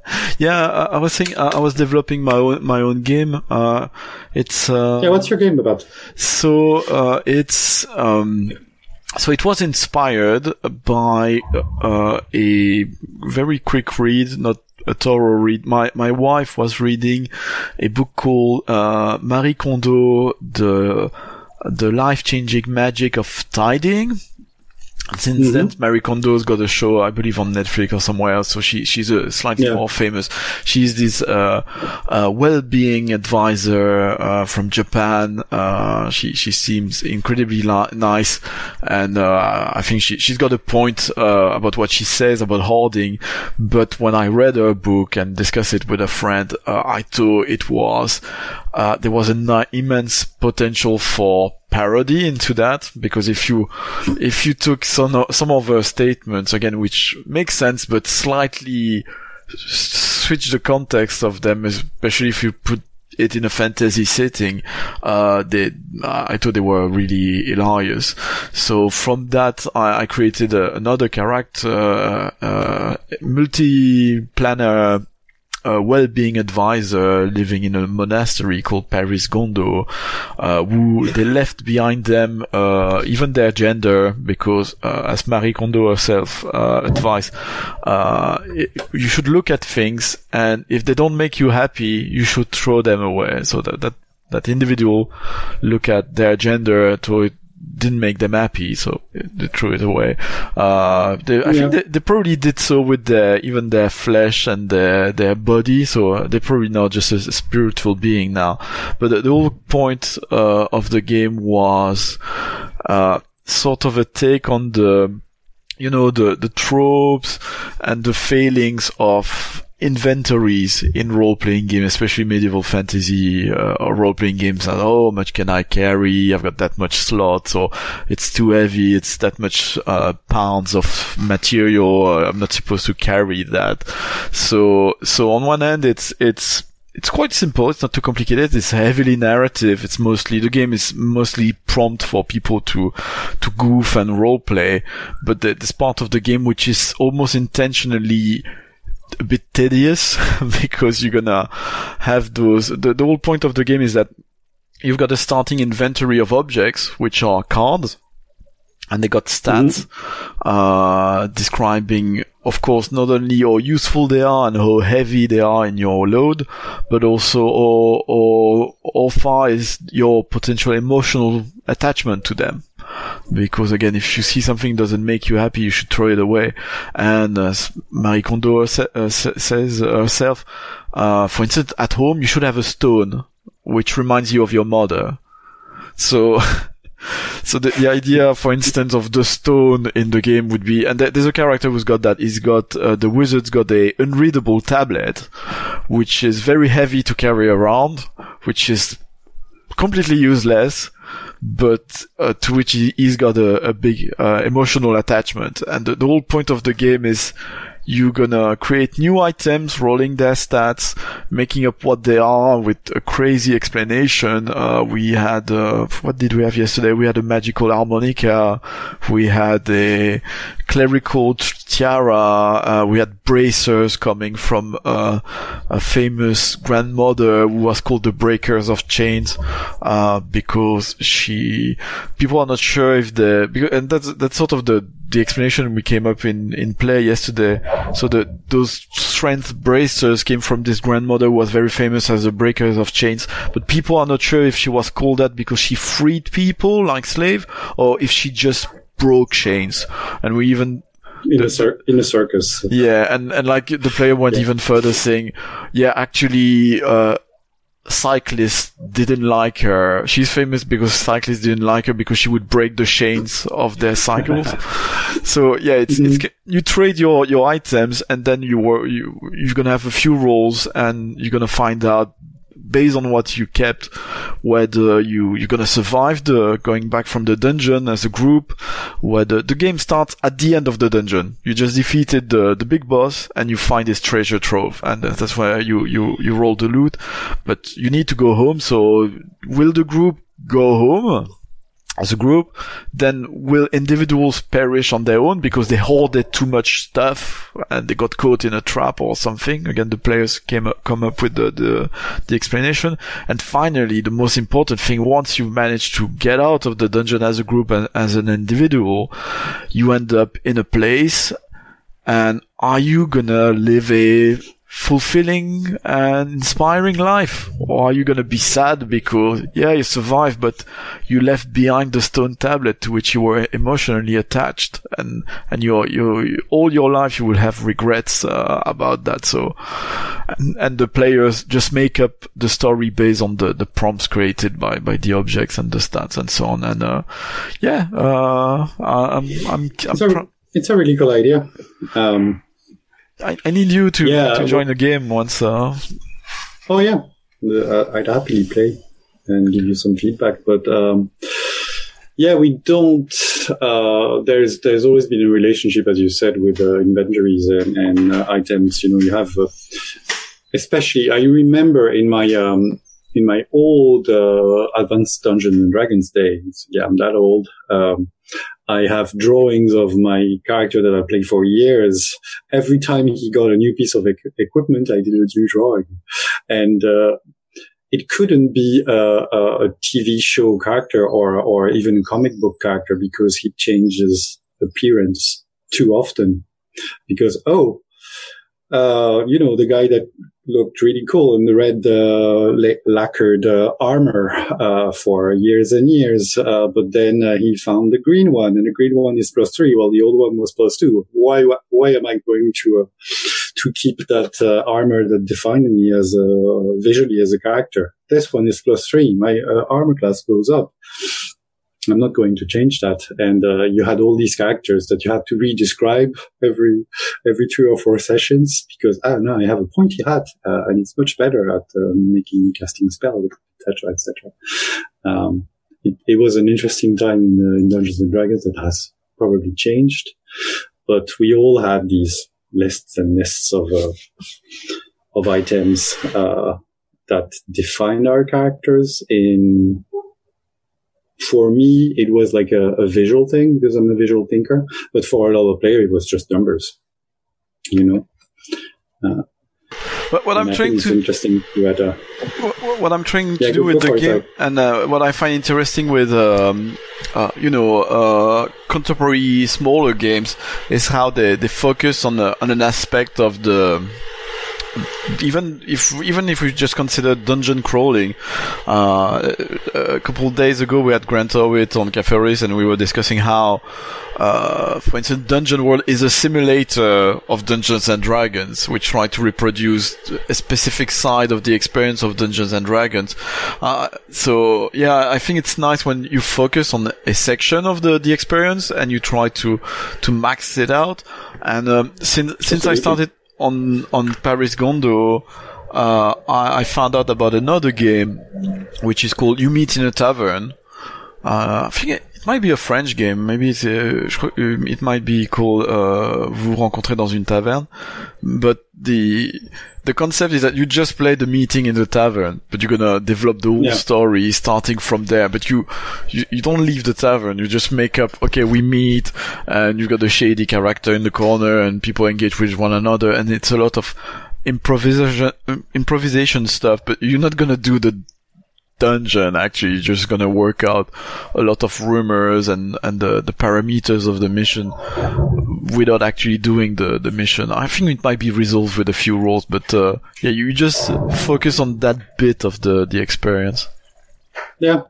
[laughs] yeah, I, I was saying I, I was developing my own, my own game. Uh, it's, uh, Yeah, what's your game about? so uh, it's um, so it was inspired by uh, a very quick read, not a thorough read. My my wife was reading a book called uh, Marie Kondo, the the life changing magic of tidying. Since Mhm. then, Marie Kondo's got a show, I believe, on Netflix or somewhere else. So she she's a slightly Yeah. more famous. She's this uh, uh, well-being advisor uh, from Japan. Uh, she she seems incredibly li- nice, and uh, I think she she's got a point uh, about what she says about hoarding. But when I read her book and discussed it with a friend, uh, I thought it was uh, there was an immense potential for parody into that because if you if you took some some of her statements again which makes sense but slightly switch the context of them especially if you put it in a fantasy setting, uh, they, uh, I thought they were really hilarious. So from that, I, I created a, another character, uh, uh multi-planner a well-being advisor living in a monastery called Paris Gondo, uh, who they left behind them uh, even their gender because, uh, as Marie Kondo herself uh, advised, uh, you should look at things and if they don't make you happy, you should throw them away. So that that that individual look at their gender to didn't make them happy, so they threw it away. Uh, they, I yeah. think they, they, probably did so with their even their flesh and their their body, so they're probably not just a, spiritual being now. But the, the whole point uh, of the game was uh, sort of a take on the you know the the tropes and the failings of inventories in role-playing games, especially medieval fantasy uh, or role-playing games. And oh, much can I carry? I've got that much slots, or it's too heavy. It's that much uh, pounds of material. I'm not supposed to carry that. So, so on one end, it's it's it's quite simple. It's not too complicated. It's heavily narrative. It's mostly the game is mostly prompt for people to to goof and role play. But there's part of the game which is almost intentionally a bit tedious [laughs] because you're gonna have those. The, the whole point of the game is that you've got a starting inventory of objects, which are cards, and they got stats mm-hmm. uh, describing, of course, not only how useful they are and how heavy they are in your load, but also how, how, how far is your potential emotional attachment to them because again, if you see something doesn't make you happy, you should throw it away. And as Marie Kondo uh, says herself, uh, for instance, at home you should have a stone which reminds you of your mother. So. [laughs] so the, the idea, for instance, of the stone in the game would be, and there's a character who's got that. He's got uh, the wizard's got a unreadable tablet, which is very heavy to carry around, which is completely useless but uh, to which he, has got a, a big uh, emotional attachment. And the, the, whole point of the game is you're gonna create new items, rolling their stats, making up what they are with a crazy explanation. Uh, we had, uh, what did we have yesterday? We had a magical harmonica. We had a clerical tiara. Uh, we had bracers coming from uh, a famous grandmother who was called the Breakers of Chains uh, because she. People are not sure if the and that's that's sort of the the explanation we came up in in play yesterday. So the those strength bracers came from this grandmother who was very famous as the Breakers of Chains, but people are not sure if she was called that because she freed people like slave or if she just broke chains. And we even in a cir- in a circus. Yeah, and and like the player went yeah. even further, saying, "Yeah, actually, uh, cyclists didn't like her. She's famous because cyclists didn't like her because she would break the chains of their cycles. [laughs] so yeah, it's, mm-hmm. it's, you trade your, your items and then you were, you, you're going to have a few rolls and you're going to find out based on what you kept, whether you you're gonna survive the going back from the dungeon as a group, whether the game starts at the end of the dungeon. You just defeated the the big boss and you find his treasure trove, and that's where you you you roll the loot. But you need to go home. So will the group go home? As a group, then will individuals perish on their own because they hoarded too much stuff and they got caught in a trap or something? Again, the players came up, come up with the, the, the explanation. And finally, the most important thing, once you manage to get out of the dungeon as a group and as an individual, you end up in a place and are you gonna live a fulfilling and inspiring life? Or are you going to be sad because, yeah, you survived, but you left behind the stone tablet to which you were emotionally attached and, and your, your, all your life you will have regrets uh, about that. So, and, and the players just make up the story based on the, the prompts created by, by the objects and the stats and so on. And, uh, yeah, uh, I'm, I'm, I'm it's, a, it's a really cool idea. Um, I, I need you to, yeah, to join the game once. Uh... Oh yeah, uh, I'd happily play and give you some feedback. But um, yeah, we don't. Uh, there's there's always been a relationship, as you said, with uh, inventories and, and uh, items. You know, you have, uh, especially. I remember in my um, in my old uh, Advanced Dungeons and Dragons days. Yeah, I'm that old. Um, I have drawings of my character that I played for years. Every time he got a new piece of e- equipment, I did a new drawing, and uh, it couldn't be a, a, TV show character or or even a comic book character because he changes appearance too often. Because oh, uh, you know, the guy that looked really cool in the red uh, lacquered uh, armor uh, for years and years. Uh, but then uh, he found the green one, and the green one is plus three, while the old one was plus two. Why? Why am I going to to keep that armor that defined me as a, visually as a character? This one is plus three. My armor class goes up. I'm not going to change that. And uh, you had all these characters that you had to re-describe every every three or four sessions because I don't know, I have a pointy hat uh, and it's much better at uh, making casting spells, etc., etc. Um, it, it, was an interesting time in, uh, in, Dungeons and Dragons that has probably changed, but we all had these lists and lists of uh, of items uh, that define our characters in for me, it was like a, a, visual thing because I'm a visual thinker. But for a lot of players, it was just numbers, you know. Uh, but what I'm trying to interesting to add, uh, what, what, I'm trying to yeah, do with the game, it, and uh, what I find interesting with um, uh, you know uh, contemporary smaller games is how they, they focus on on an aspect of the even if even if we just consider dungeon crawling, uh, a couple of days ago we had Grant Howitt on Cafe Race and we were discussing how, uh, for instance, Dungeon World is a simulator of Dungeons and Dragons, which try to reproduce a specific side of the experience of Dungeons and Dragons. Uh, so yeah, I think it's nice when you focus on a section of the the experience and you try to to max it out. And um, since since I started on on Paris Gondo, uh, I, I, found out about another game, which is called You Meet in a Tavern. Uh, I think it, might be a French game. Maybe it's uh, it might be called uh, Vous rencontrez dans une taverne. But the the concept is that you just play the meeting in the tavern, but you're gonna develop the whole yeah. story starting from there. But you, you, you don't leave the tavern. You just make up. Okay, we meet, and you've got a shady character in the corner, and people engage with one another, and it's a lot of improvisation improvisation stuff. But you're not gonna do the dungeon actually just gonna work out a lot of rumors and and the, the parameters of the mission without actually doing the the mission i think it might be resolved with a few rules but uh, yeah you just focus on that bit of the the experience yeah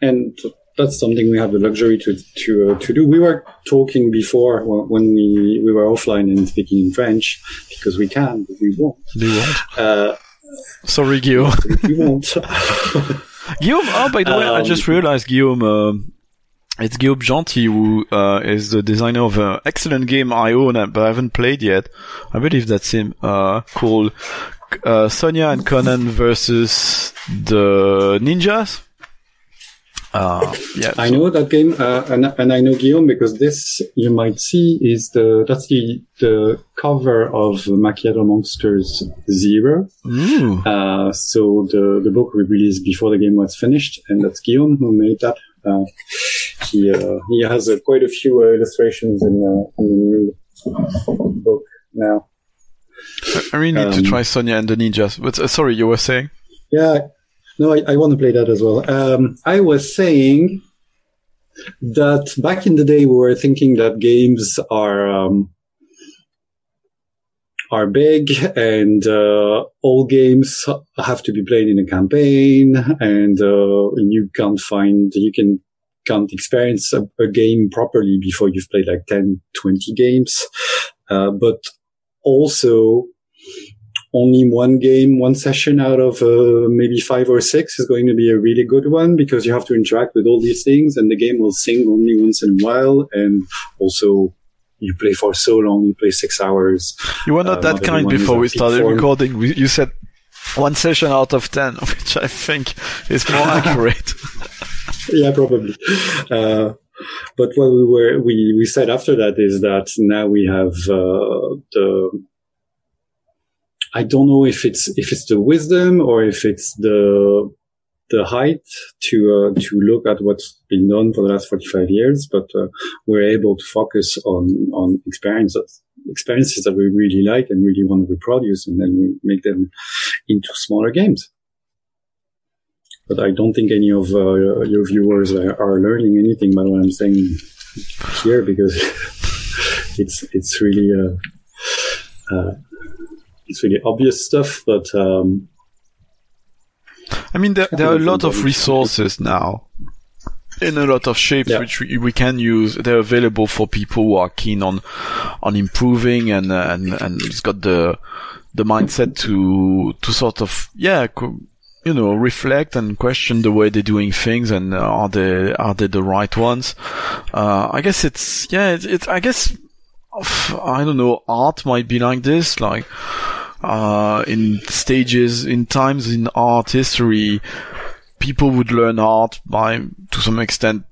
and that's something we have the luxury to to uh, to do. We were talking before when we we were offline and speaking in French because we can, but we won't. We won't. Uh, Sorry, [laughs] Guillaume. Guillaume, oh, by the um, way, I just um, realized, Guillaume, uh, it's Guillaume Gentil who uh, is the designer of an excellent game I own, but I haven't played yet. I believe that's him, uh, called uh, Sonia and Conan versus the Ninjas. Uh, yeah, I know that game, uh, and, and I know Guillaume because this you might see is the that's the the cover of Macchiato Monsters Zero. Uh, so the the book we released before the game was finished, and that's Guillaume who made that. Uh, he uh, he has uh, quite a few illustrations in, in the new book now. I really need um, to try Sonia and the Ninjas. But sorry, you were saying? Yeah, no, I, I want to play that as well. Um, I was saying that back in the day we were thinking that games are um, are big and uh, all games have to be played in a campaign and uh, you can't find you can can't experience a, a, game properly before you've played like 10 20 games uh, but also only one game, one session out of uh, maybe five or six is going to be a really good one because you have to interact with all these things and the game will sing only once in a while. And also you play for so long, you play six hours. You were not uh, that kind before we started form. recording. You said one session out of 10, [laughs] which I think is more [laughs] accurate. yeah, probably. Uh, but what we were we we said after that is that now we have uh, the. I don't know if it's if it's the wisdom or if it's the the height to uh, to look at what's been done for the last 45 years, but uh, we're able to focus on on experiences experiences that we really like and really want to reproduce, and then we make them into smaller games. But I don't think any of uh, your viewers are, are, learning anything by what I'm saying here because [laughs] it's it's really uh, uh, it's really obvious stuff, but. Um, I mean, there, there are a lot of resources now in a lot of shapes yeah. which we, we, can use. They're available for people who are keen on on improving and and and it's got the the mindset to to sort of yeah you know reflect and question the way they're doing things and uh, are they are they the right ones. Uh, I guess it's yeah it's, it's I guess I don't know art might be like this like uh, in stages in times in art history people would learn art by, to some extent,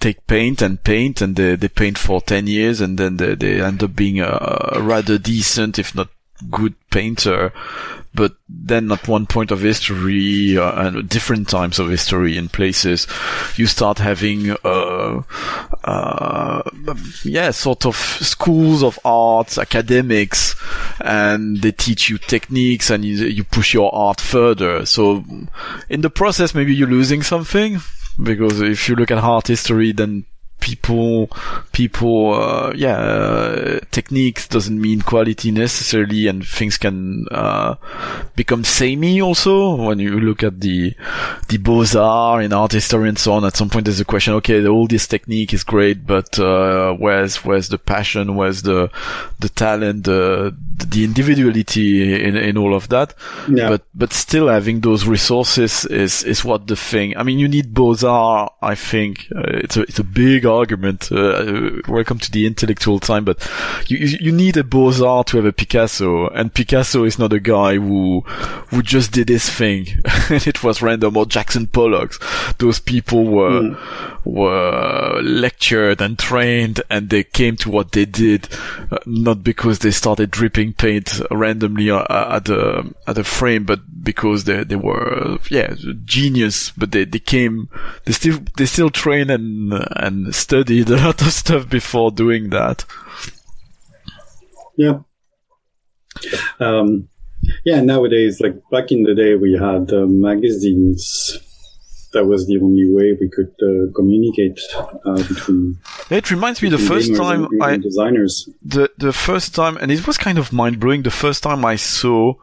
take paint and paint and they, they paint for 10 years and then they, they end up being a, a rather decent, if not good painter but then at one point of history uh, and different times of history in places, you start having, uh, uh, yeah, sort of schools of arts, academics, and they teach you techniques and you, you push your art further. So in the process, maybe you're losing something because if you look at art history, then people people uh, yeah uh, techniques doesn't mean quality necessarily and things can uh, become samey also when you look at the the beaux-arts in art history and so on. At some point there's a question okay all this technique is great but uh, where's where's the passion? Where's the the talent the the individuality in in all of that? Yeah. but but still having those resources is is what the thing i mean you need beaux-arts i think uh, it's a it's a big argument. Uh, welcome to the intellectual time, but you you need a Beaux-Arts to have a Picasso, and Picasso is not a guy who who just did his thing [laughs] and it was random. Or Jackson Pollock, those people were mm. were lectured and trained, and they came to what they did uh, not because they started dripping paint randomly uh, at the at the frame, but because they they were yeah genius. But they they came they still they still train and and studied a lot of stuff before doing that. Yeah. Um, yeah, nowadays, like back in the day, we had uh, magazines. That was the only way we could uh, communicate uh, between. It reminds me the first time and, I designers. The the first time, and it was kind of mind blowing. The first time I saw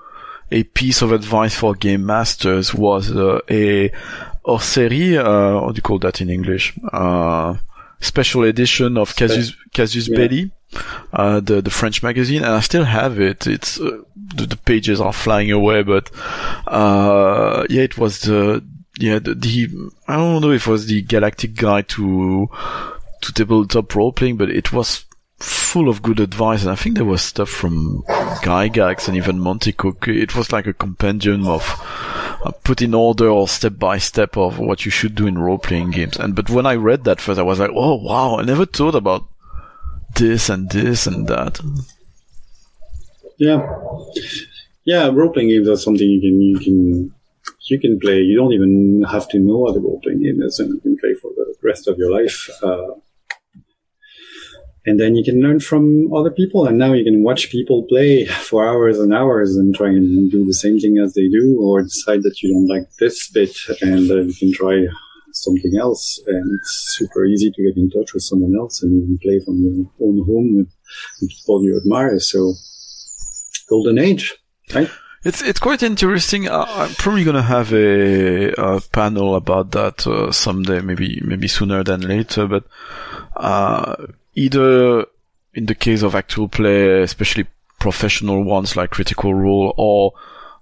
a piece of advice for game masters was uh, a hors série. Uh, what do you call that in English? Uh, special edition of Casus Casus yeah. Belli, uh, the the French magazine, and I still have it. It's uh, the, the, pages are flying away, but uh, yeah, it was the yeah the, the, I don't know if it was the Galactic Guide to to tabletop role playing, but it was full of good advice, and I think there was stuff from Gygax and even Monte Cook. It was like a compendium of put in order or step by step of what you should do in role playing games. And but when I read that first, I was like, oh wow, I never thought about this and this and that. Yeah, yeah, role playing games are something you can you can you can play. You don't even have to know what a role playing game is, and you can play for the rest of your life. Uh, and then you can learn from other people and now you can watch people play [laughs] for hours and hours and try and do the same thing as they do or decide that you don't like this bit and uh, you can try something else and it's super easy to get in touch with someone else and you can play from your own home with, people you admire so golden age right it's it's quite interesting. Uh, I'm probably gonna have a, a panel about that uh, someday, maybe maybe sooner than later. But uh, either in the case of actual play, especially professional ones like Critical Role, or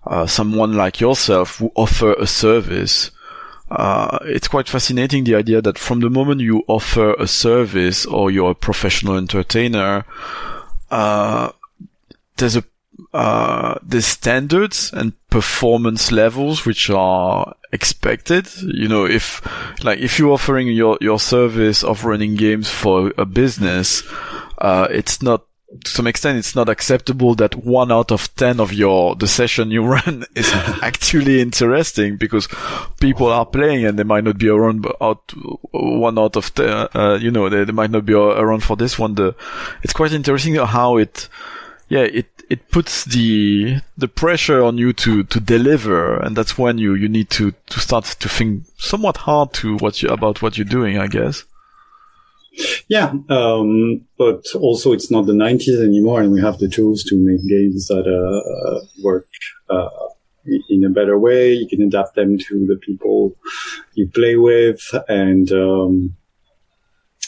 uh, someone like yourself who offer a service. Uh, it's quite fascinating the idea that from the moment you offer a service or you're a professional entertainer, uh, there's a uh, there's standards and performance levels which are expected. You know, if like if you're offering your your service of running games for a business, uh, it's not to some extent it's not acceptable that one out of ten of your the session you [laughs] run is actually interesting because people are playing and they might not be around out one out of ten uh, you know they, they might not be around for this one the it's quite interesting how it yeah it it puts the the pressure on you to to deliver and that's when you you need to to start to think somewhat hard to what you about what you're doing i guess yeah, um, but also it's not the 90s anymore, and we have the tools to make games that uh, work uh, in a better way. You can adapt them to the people you play with, and um,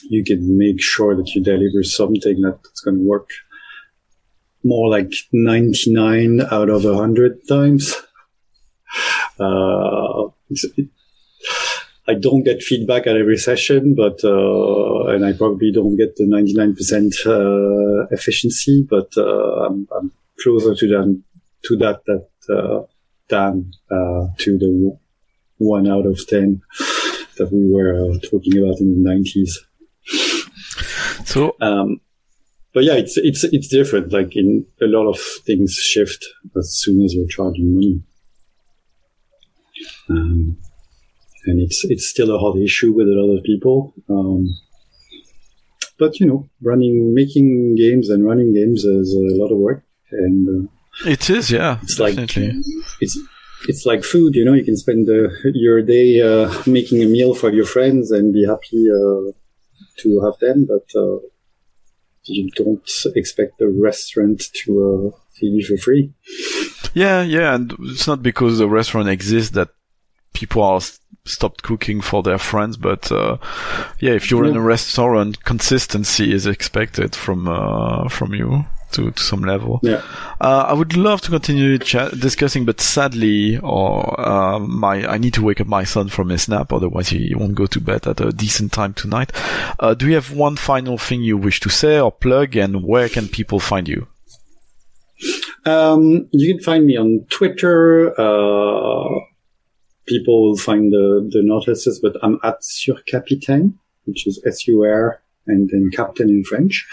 you can make sure that you deliver something that's going to work more like 99 out of 100 times. Uh, I don't get feedback at every session, but uh, and I probably don't get the 99% uh, efficiency, but uh, I'm, I'm, closer to that to that that uh, than uh, to the one out of ten that we were uh, talking about in the 90s. So. Um, but yeah, it's it's it's different. Like in a lot of things shift as soon as you're charging money. Um, and it's it's still a hot issue with a lot of people. Um, but you know, running, making games and running games is a lot of work, and uh, it is, yeah. It's definitely. like it's it's like food. You know, you can spend uh, your day uh, making a meal for your friends and be happy uh, to have them, but uh, you don't expect the restaurant to uh, feed you for free. Yeah, yeah, and it's not because the restaurant exists that people are stopped cooking for their friends. But uh, yeah, if you're yeah. in a restaurant, consistency is expected from uh, from you to, to some level. Yeah. Uh, I would love to continue chat- discussing, but sadly, or uh, my I need to wake up my son from his nap, otherwise he won't go to bed at a decent time tonight. Uh, do you have one final thing you wish to say or plug, and where can people find you? Um, you can find me on Twitter. Uh, people will find the, the notices, but I'm at Surcapitaine, which is S-U-R and then captain in French.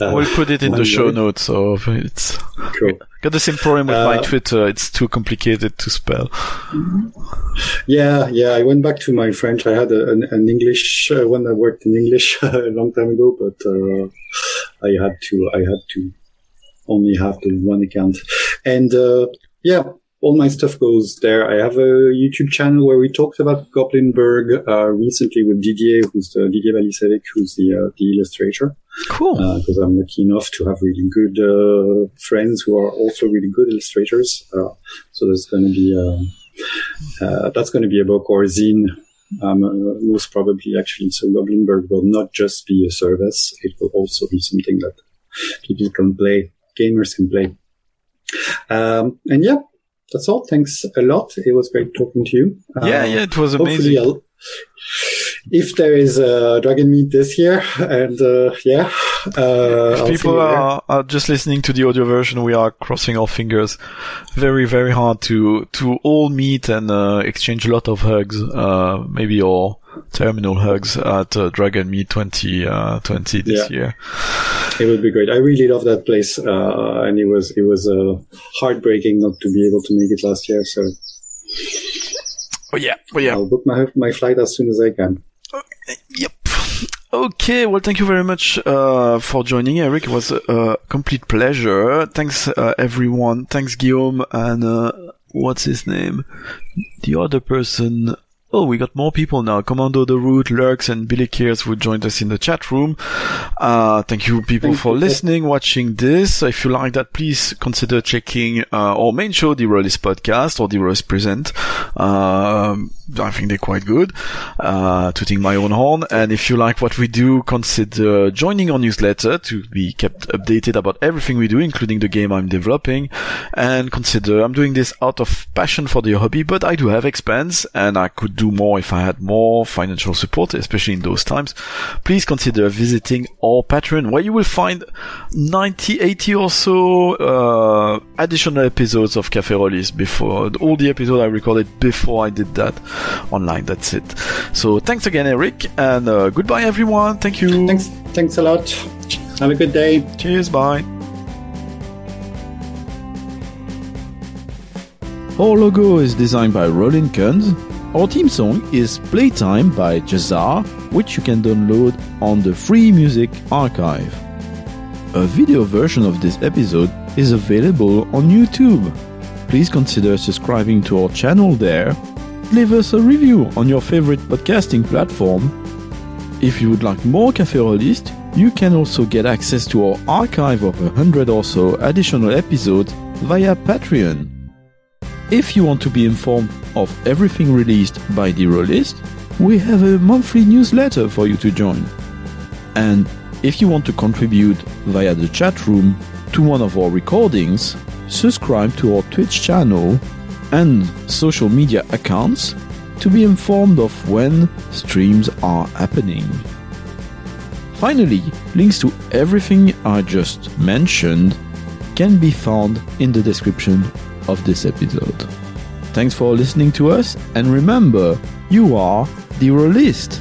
Uh, we'll put it in the show notes. So it's cool. got the same problem with uh, my Twitter. It's too complicated to spell. Yeah, yeah. I went back to my French. I had a, an, an, English uh, when I worked in English [laughs] a long time ago, but uh, I had to. I had to only have the one account, and uh, yeah, all my stuff goes there. I have a YouTube channel where we talked about Goblinburg uh, recently with Didier, who's the Didier Balisevic, who's the uh, the illustrator. Cool. Because uh, I'm lucky enough to have really good uh, friends who are also really good illustrators. Uh, so there's going to be uh, that's going to be a book or a zine. Um, most probably, actually. So Goblinburg will not just be a service; it will also be something that people can play, gamers can play. Um, and yeah, that's all. Thanks a lot. It was great talking to you. Yeah, uh, yeah, it was amazing. if there is a Dragonmeet this year, and uh, yeah, uh, if people are, are, just listening to the audio version, we are crossing our fingers very, very hard to to all meet and uh, exchange a lot of hugs. Uh, maybe all terminal hugs at uh, Dragonmeet 2020 uh, this yeah. year. It would be great. I really love that place, uh, and it was it was uh, heartbreaking not to be able to make it last year. So, oh yeah, oh yeah. I'll book my my flight as soon as I can. yep. Okay, well, thank you very much uh, for joining, Eric. It was a, complete pleasure. Thanks, uh, everyone. Thanks, Guillaume, and uh, what's his name? The other person Oh, we got more people now. Commando the Root, Lurks, and Billy Kears who joined us in the chat room. Uh, thank you people thank for you. listening, watching this. If you like that, please consider checking uh, our main show, The Rolistes Podcast or The Rolistes Present. Um, I think they're quite good. Uh, tooting my own horn. And if you like what we do, consider joining our newsletter to be kept updated about everything we do, including the game I'm developing. And consider, I'm doing this out of passion for the hobby, but I do have expense and I could do more if I had more financial support, especially in those times, please consider visiting our Patreon where you will find 90, 80 or so, uh, additional episodes of Café Rolistes before all the episodes I recorded before I did that online. That's it. So thanks again, Eric, and uh, goodbye everyone. Thank you. Thanks. Thanks a lot. Have a good day. Cheers. Bye. Our logo is designed by Roland Kunz. Our theme song is Playtime by Jazar, which you can download on the Free Music Archive. A video version of this episode is available on YouTube. Please consider subscribing to our channel there. Leave us a review on your favorite podcasting platform. If you would like more Café Rolistes, you can also get access to our archive of a hundred or so additional episodes via Patreon. If you want to be informed of everything released by the Rolistes, we have a monthly newsletter for you to join. And if you want to contribute via the chat room to one of our recordings, subscribe to our Twitch channel and social media accounts to be informed of when streams are happening. Finally, links to everything I just mentioned can be found in the description of this episode. Thanks for listening to us, and remember, you are the Rolistes.